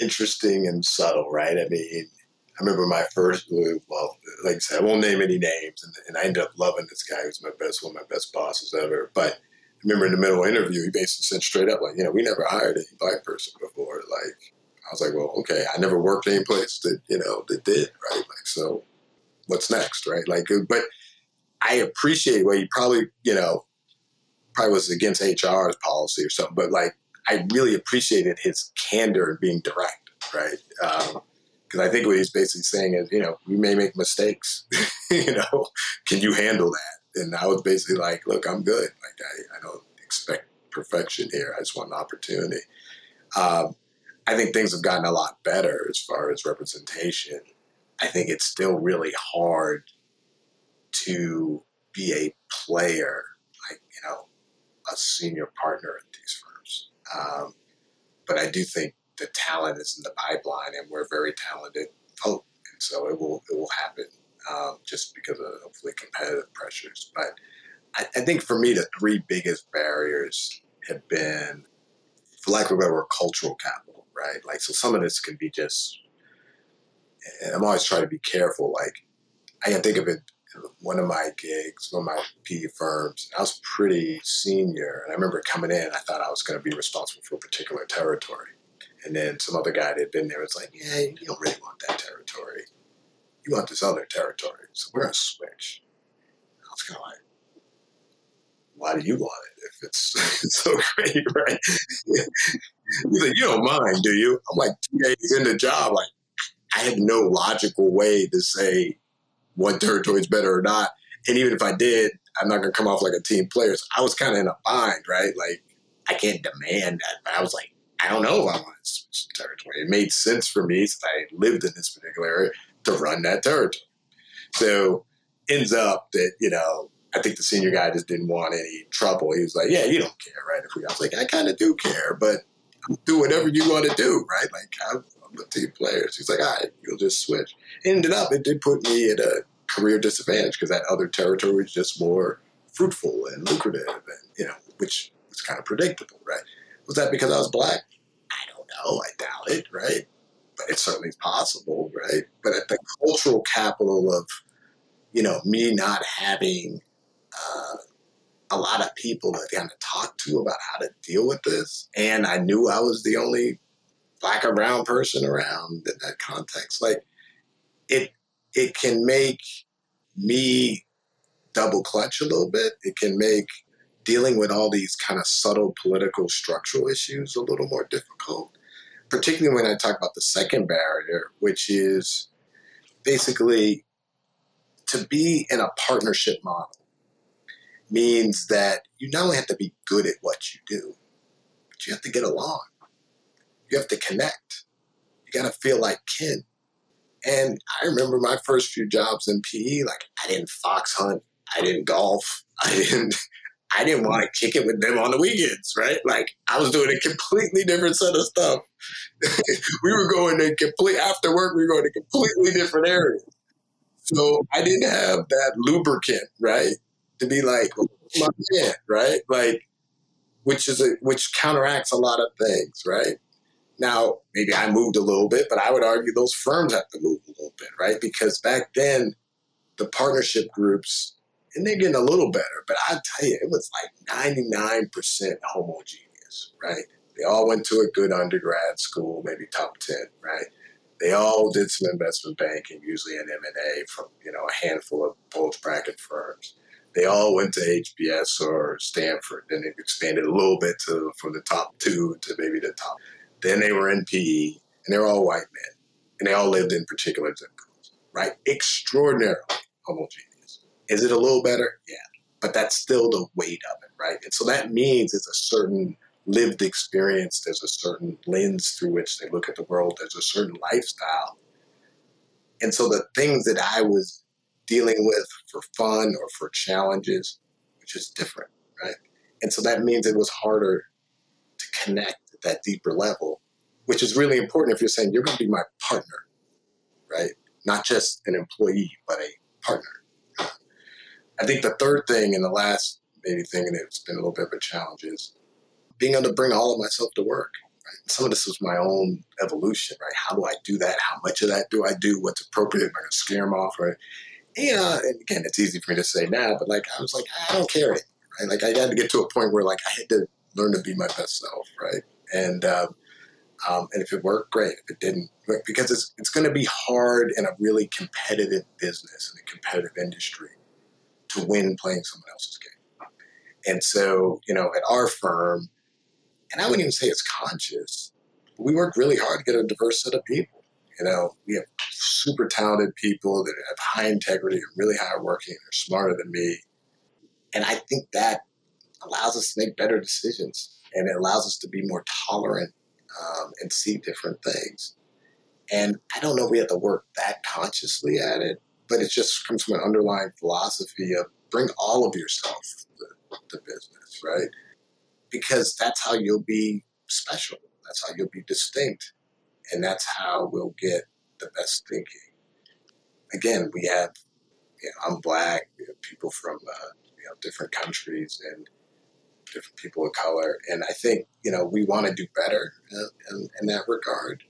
interesting and subtle, right? I mean, I remember my first, well, like I said, I won't name any names, and, and I ended up loving this guy who's my best, one of my best bosses ever. But I remember in the middle of the interview, he basically said straight up, like, you know, we never hired any black person before. Like, I was like, well, okay, I never worked any place that, you know, that did, right? Like, so what's next, right? Like, uh, but I appreciate what he probably, you know, probably was against HR's policy or something, but like I really appreciated his candor and being direct, right? Because I think what he's basically saying is, you know, we may make mistakes. *laughs* you know, can you handle that? And I was basically like, look, I'm good. Like I, I don't expect perfection here. I just want an opportunity. Um, I think things have gotten a lot better as far as representation. I think it's still really hard to be a player, like, you know, a senior partner at these firms. Um, but I do think the talent is in the pipeline and we're very talented folk. And so it will, it will happen um, just because of hopefully competitive pressures. But I, I think for me, the three biggest barriers have been, for lack of a better word, cultural capital, right? Like, so some of this can be just, and I'm always trying to be careful. Like, I can think of it one of my gigs, one of my PE firms. I was pretty senior, and I remember coming in. I thought I was going to be responsible for a particular territory, and then some other guy that had been there was like, "Yeah, you don't really want that territory. You want this other territory. So we're gonna switch." I was kind of like, why do you want it if it's, *laughs* it's so great, right? *laughs* He's like, you don't mind, do you? I'm like, two days in the job, like, I have no logical way to say one territory is better or not. And even if I did, I'm not going to come off like a team player. So I was kind of in a bind, right? Like, I can't demand that. But I was like, I don't know if I want to switch territory. It made sense for me since I lived in this particular area to run that territory. So ends up that, you know, I think the senior guy just didn't want any trouble. He was like, "Yeah, you don't care, right?" If we, I was like, "I kind of do care, but do whatever you want to do, right?" Like I'm, I'm a team player. So he's like, "All right, you'll just switch." Ended up, it did put me at a career disadvantage because that other territory was just more fruitful and lucrative, and you know, which was kind of predictable, right? Was that because I was black? I don't know. I doubt it, right? But it's certainly possible, right? But at the cultural capital of, you know, me not having uh, a lot of people to kind of talk to about how to deal with this. And I knew I was the only black or brown person around in that context. Like it, it can make me double clutch a little bit. It can make dealing with all these kind of subtle political structural issues a little more difficult. Particularly when I talk about the second barrier, which is basically to be in a partnership model means that you not only have to be good at what you do, but you have to get along. You have to connect. You got to feel like kin. And I remember my first few jobs in PE, like I didn't fox hunt, I didn't golf, I didn't I didn't want to kick it with them on the weekends, right? Like I was doing a completely different set of stuff. *laughs* we were going to complete after work, we were going to completely different areas. So I didn't have that lubricant, right? to be like oh, my man, right? Like, which is a, which counteracts a lot of things, right? Now, maybe I moved a little bit, but I would argue those firms have to move a little bit, right? Because back then, the partnership groups, and they're getting a little better, but I tell you, it was like 99% homogeneous, right? They all went to a good undergrad school, maybe top 10, right? They all did some investment banking, usually an M&A from, you know, a handful of bulge bracket firms they all went to HBS or Stanford. Then it expanded a little bit to from the top two to maybe the top. Then they were in PE, and they're all white men, and they all lived in particular zip codes, right? Extraordinarily homogeneous. Is it a little better? Yeah, but that's still the weight of it, right? And so that means it's a certain lived experience. There's a certain lens through which they look at the world. There's a certain lifestyle. And so the things that I was dealing with for fun or for challenges, which is different, right? And so that means it was harder to connect at that deeper level, which is really important if you're saying you're going to be my partner, right? Not just an employee, but a partner. I think the third thing and the last maybe thing, and it's been a little bit of a challenge, is being able to bring all of myself to work. Right? Some of this was my own evolution, right? How do I do that? How much of that do I do? What's appropriate? Am I going to scare them off? Right? you know, and again, it's easy for me to say now, but like I was like, I don't care, right? Like I had to get to a point where like I had to learn to be my best self, right? And um, um, and if it worked, great. If it didn't, because it's it's going to be hard in a really competitive business in a competitive industry to win playing someone else's game. And so, you know, at our firm, and I wouldn't even say it's conscious, we work really hard to get a diverse set of people. You know, we have super talented people that have high integrity, are really hardworking, they're smarter than me. And I think that allows us to make better decisions and it allows us to be more tolerant um, and see different things. And I don't know if we have to work that consciously at it, but it just comes from an underlying philosophy of bring all of yourself to, to business, right? Because that's how you'll be special. That's how you'll be distinct. And that's how we'll get the best thinking. Again, we have, you know, I'm black, we have people from, uh, you know, different countries and different people of color. And I think, you know, we want to do better uh, in, in that regard.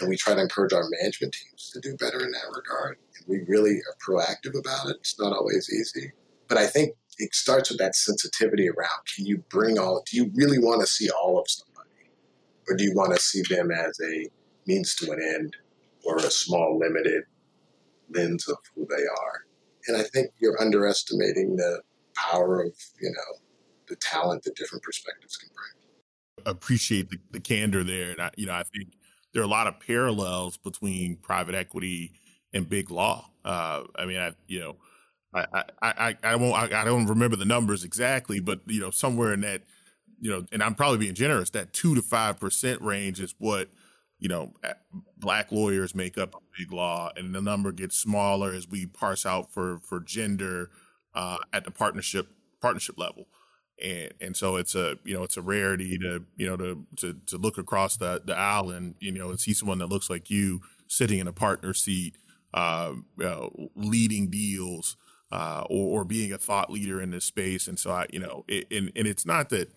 And we try to encourage our management teams to do better in that regard. And we really are proactive about it. It's not always easy. But I think it starts with that sensitivity around can you bring all, do you really want to see all of somebody? Or do you want to see them as a means to an end or a small, limited lens of who they are? And I think you're underestimating the power of, you know, the talent that different perspectives can bring. Appreciate the, the candor there. And I, you know, I think there are a lot of parallels between private equity and big law. Uh, I mean, I, you know, I, I, I, won't, I, I don't remember the numbers exactly, but you know, somewhere in that, you know, and I'm probably being generous, that two to 5% range is what, you know, black lawyers make up big law and the number gets smaller as we parse out for, for gender, uh, at the partnership, partnership level and and so it's a you know it's a rarity to you know to to to look across the the aisle and you know and see someone that looks like you sitting in a partner seat, uh, leading deals, uh, or, or being a thought leader in this space. And so I you know it, and and it's not that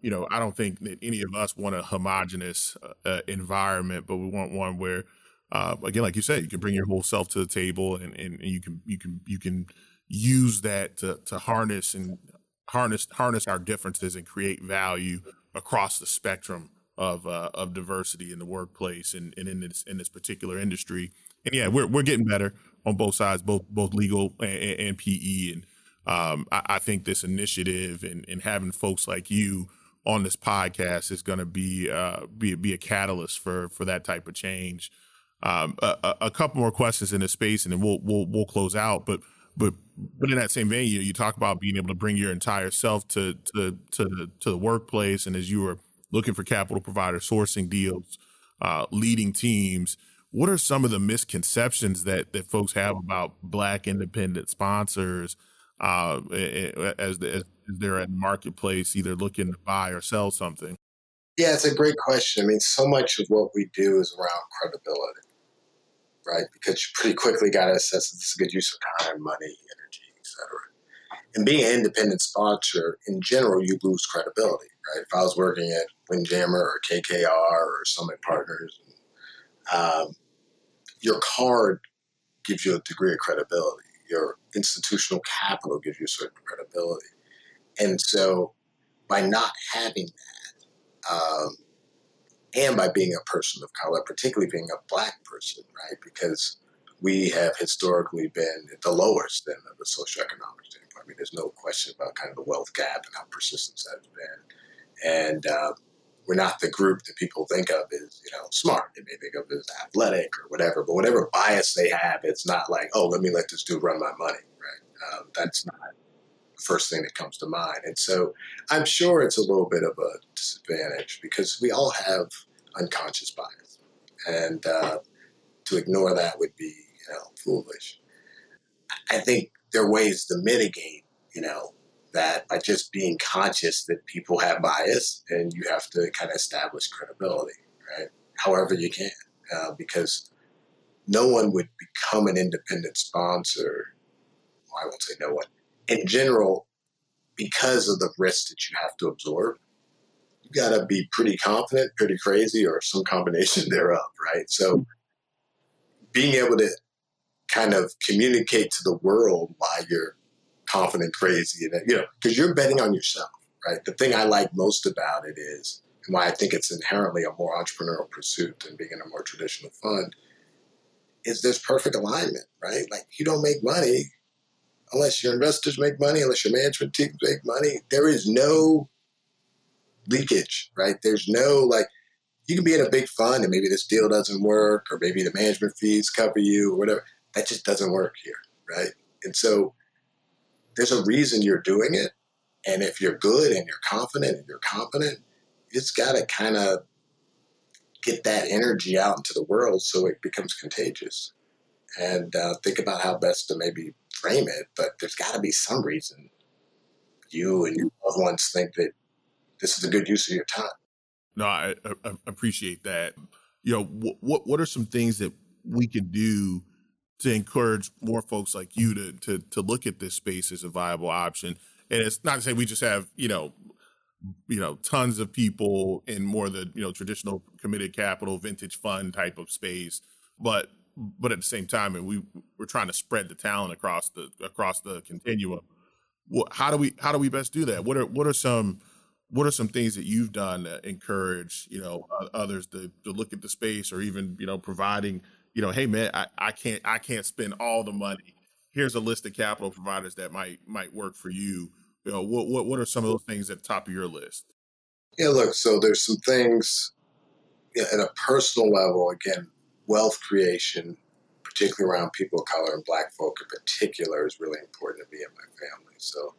you know I don't think that any of us want a homogenous uh, environment, but we want one where uh, again, like you said, you can bring your whole self to the table, and, and, and you can you can you can use that to to harness and harness harness our differences and create value across the spectrum of uh, of diversity in the workplace and, and in this in this particular industry. And yeah, we're we're getting better on both sides, both both legal and, and PE. And um, I, I, think this initiative and, and having folks like you on this podcast is going to be uh, be be a catalyst for for that type of change. Um, a, a, couple more questions in this space, and then we'll we'll we'll close out. But but but in that same vein, you, you talk about being able to bring your entire self to to to to the workplace, and as you were looking for capital provider, sourcing deals, uh, leading teams. What are some of the misconceptions that that folks have about Black independent sponsors uh, as, as they're at the marketplace, either looking to buy or sell something? Yeah, it's a great question. I mean, so much of what we do is around credibility right? Because you pretty quickly got to assess if this is a good use of time, money, energy, etc. And being an independent sponsor, in general, you lose credibility, right? If I was working at Windjammer or KKR or Summit Partners, um, your card gives you a degree of credibility. Your institutional capital gives you a certain credibility. And so by not having that, um, and by being a person of color, particularly being a black person, right? Because we have historically been at the lowest end of the socioeconomic standpoint. I mean, there's no question about kind of the wealth gap and how persistent that's been. And uh, we're not the group that people think of as, you know, smart. They may think of as athletic or whatever, but whatever bias they have, it's not like, oh, let me let this dude run my money, right? Um, that's not first thing that comes to mind. And so I'm sure it's a little bit of a disadvantage because we all have unconscious bias. And uh, to ignore that would be, you know, foolish. I think there are ways to mitigate, you know, that by just being conscious that people have bias and you have to kind of establish credibility, right? However you can, uh, because no one would become an independent sponsor. Well, I won't say no one in general, because of the risks that you have to absorb, you got to be pretty confident, pretty crazy, or some combination *laughs* thereof, right? So being able to kind of communicate to the world why you're confident, crazy, and you know, because you're betting on yourself, right? The thing I like most about it is, and why I think it's inherently a more entrepreneurial pursuit than being in a more traditional fund, is there's perfect alignment, right? Like you don't make money unless your investors make money, unless your management teams make money, there is no leakage, right? There's no like, you can be in a big fund and maybe this deal doesn't work, or maybe the management fees cover you, or whatever. That just doesn't work here, right? And so there's a reason you're doing it. And if you're good and you're confident and you're competent, you just got to kind of get that energy out into the world so it becomes contagious. And uh, think about how best to maybe frame it. But there's got to be some reason you and your loved ones think that this is a good use of your time. No, I, I appreciate that. You know, what what are some things that we can do to encourage more folks like you to to to look at this space as a viable option? And it's not to say we just have you know you know tons of people in more the you know traditional committed capital vintage fund type of space, but but at the same time, and we we're trying to spread the talent across the across the continuum. how do we how do we best do that? What are what are some what are some things that you've done to encourage you know others to, to look at the space or even you know providing you know hey man I, I can't i can't spend all the money here's a list of capital providers that might might work for you you know what what, what are some of those things at the top of your list yeah look so there's some things yeah, at a personal level again wealth creation particularly around people of color and black folk in particular is really important to me and my family so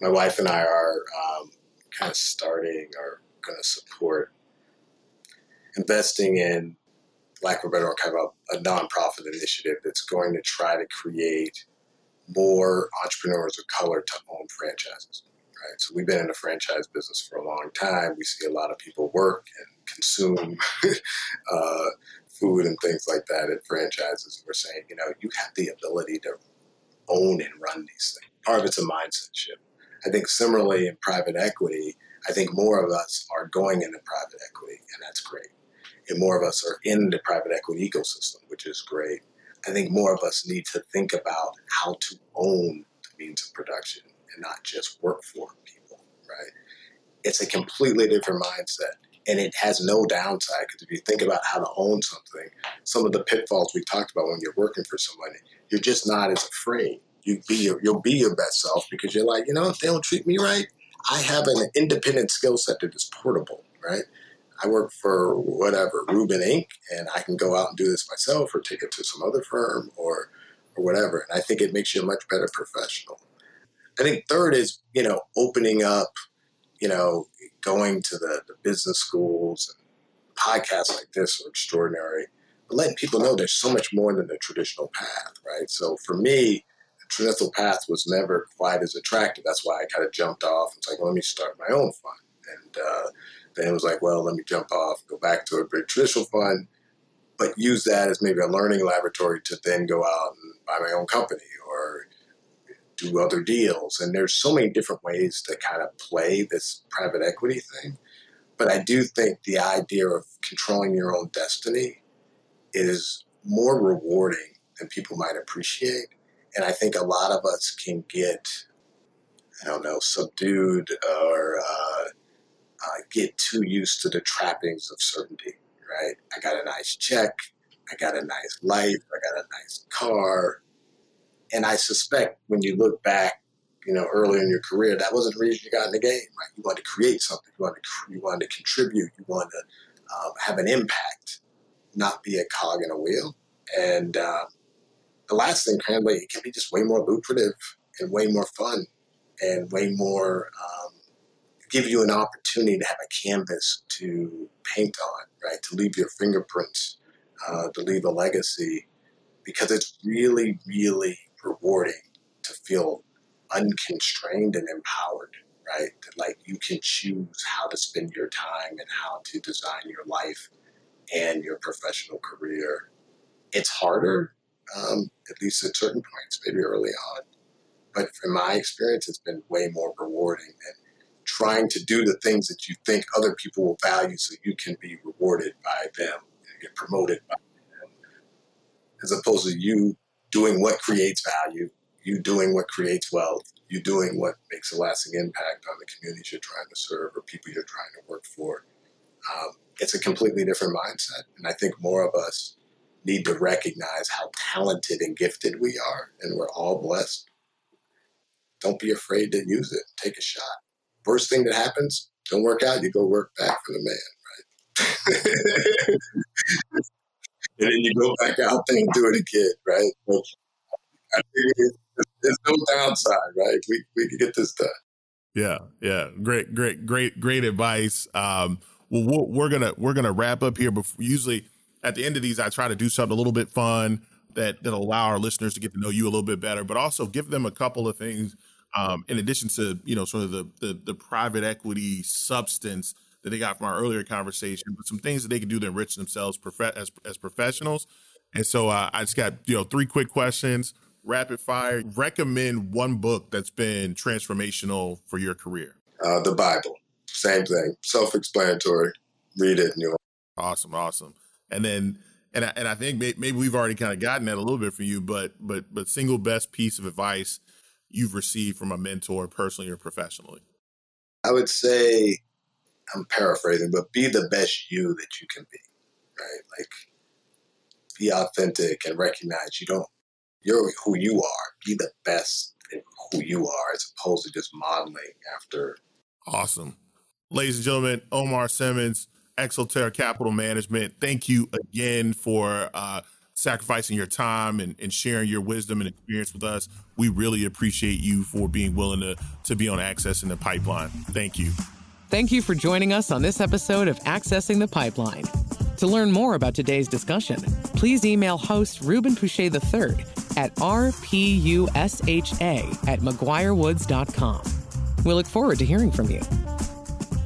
my wife and i are um, kind of starting or going to support investing in lack of a better word, kind of a, a nonprofit initiative that's going to try to create more entrepreneurs of color to own franchises. Right. So we've been in the franchise business for a long time. We see a lot of people work and consume *laughs* uh, food and things like that at franchises. We're saying, you know, you have the ability to own and run these things. Part of it's a mindset shift. I think similarly in private equity, I think more of us are going into private equity, and that's great. And more of us are in the private equity ecosystem, which is great. I think more of us need to think about how to own the means of production and not just work for people, right? It's a completely different mindset and it has no downside because if you think about how to own something, some of the pitfalls we talked about when you're working for somebody, you're just not as afraid you be your, you'll be your best self because you're like, you know, if they don't treat me right, I have an independent skill set that is portable, right? I work for whatever Rubin Inc. and I can go out and do this myself or take it to some other firm or or whatever. And I think it makes you a much better professional. I think third is you know opening up, you know, going to the, the business schools and podcasts like this are extraordinary. But letting people know there's so much more than the traditional path, right? So for me, the traditional path was never quite as attractive. That's why I kind of jumped off was like, well, let me start my own fund. And uh, then it was like, well, let me jump off, go back to a very traditional fund, but use that as maybe a learning laboratory to then go out and buy my own company or do other deals. And there's so many different ways to kind of play this private equity thing. But I do think the idea of controlling your own destiny is more rewarding than people might appreciate and I think a lot of us can get, I don't know, subdued or uh, uh, get too used to the trappings of certainty, right? I got a nice check. I got a nice life. I got a nice car. And I suspect when you look back, you know, early in your career, that wasn't the reason you got in the game, right? You wanted to create something. You wanted to, you wanted to contribute. You wanted to um, have an impact, not be a cog in a wheel. And um, the last thing, candidly, it can be just way more lucrative and way more fun and way more um, give you an opportunity to have a canvas to paint on, right? To leave your fingerprints, uh, to leave a legacy, because it's really, really rewarding to feel unconstrained and empowered, right? That like you can choose how to spend your time and how to design your life and your professional career. It's harder um, at least at certain points, maybe early on. But from my experience, it's been way more rewarding than trying to do the things that you think other people will value so you can be rewarded by them and get promoted by them, as opposed to you doing what creates value, you doing what creates wealth, you doing what makes a lasting impact on the communities you're trying to serve or people you're trying to work for. Um, it's a completely different mindset. And I think more of us need to recognize how talented and gifted we are, and we're all blessed. don't be afraid to use it. Take a shot. Worst thing that happens, don't work out, you go work back for the man, right? *laughs* and then you go back out there and do it again, right? I think there's no downside, right? We we can get this done. Yeah, yeah, great, great, great, great advice. Um, well, we're, gonna we're gonna wrap up here. But usually at the end of these, I try to do something a little bit fun that that allow our listeners to get to know you a little bit better, but also give them a couple of things um, in addition to you know sort of the, the the private equity substance that they got from our earlier conversation, but some things that they can do to enrich themselves prof- as as professionals. And so uh, I just got you know three quick questions, rapid fire. Recommend one book that's been transformational for your career. Uh, the Bible, same thing, self-explanatory. Read it, and you. Awesome, awesome. And then and I, and I think maybe we've already kind of gotten that a little bit for you, but but but single best piece of advice you've received from a mentor, personally or professionally. I would say, I'm paraphrasing, but be the best you that you can be, right? Like, be authentic and recognize you don't, you're who you are. Be the best who you are as opposed to just modeling after. Awesome. Ladies and gentlemen, Omar Simmons, Exaltare Capital Management. Thank you again for uh, sacrificing your time and, and, sharing your wisdom and experience with us. We really appreciate you for being willing to, to be on Accessing the Pipeline. Thank you. Thank you for joining us on this episode of Accessing the Pipeline. To learn more about today's discussion, please email host Rubin Pusha III at rpusha at mcguirewoods.com. We look forward to hearing from you.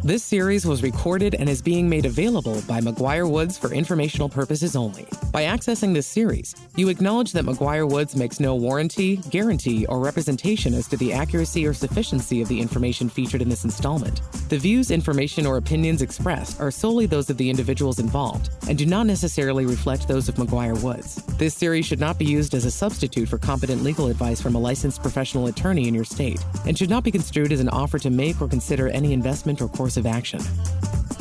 This series was recorded and is being made available by McGuireWoods for informational purposes only. By accessing this series, you acknowledge that McGuireWoods makes no warranty, guarantee, or representation as to the accuracy or sufficiency of the information featured in this installment. The views, information, or opinions expressed are solely those of the individuals involved and do not necessarily reflect those of McGuireWoods. This series should not be used as a substitute for competent legal advice from a licensed professional attorney in your state and should not be construed as an offer to make or consider any investment or course aggressive action.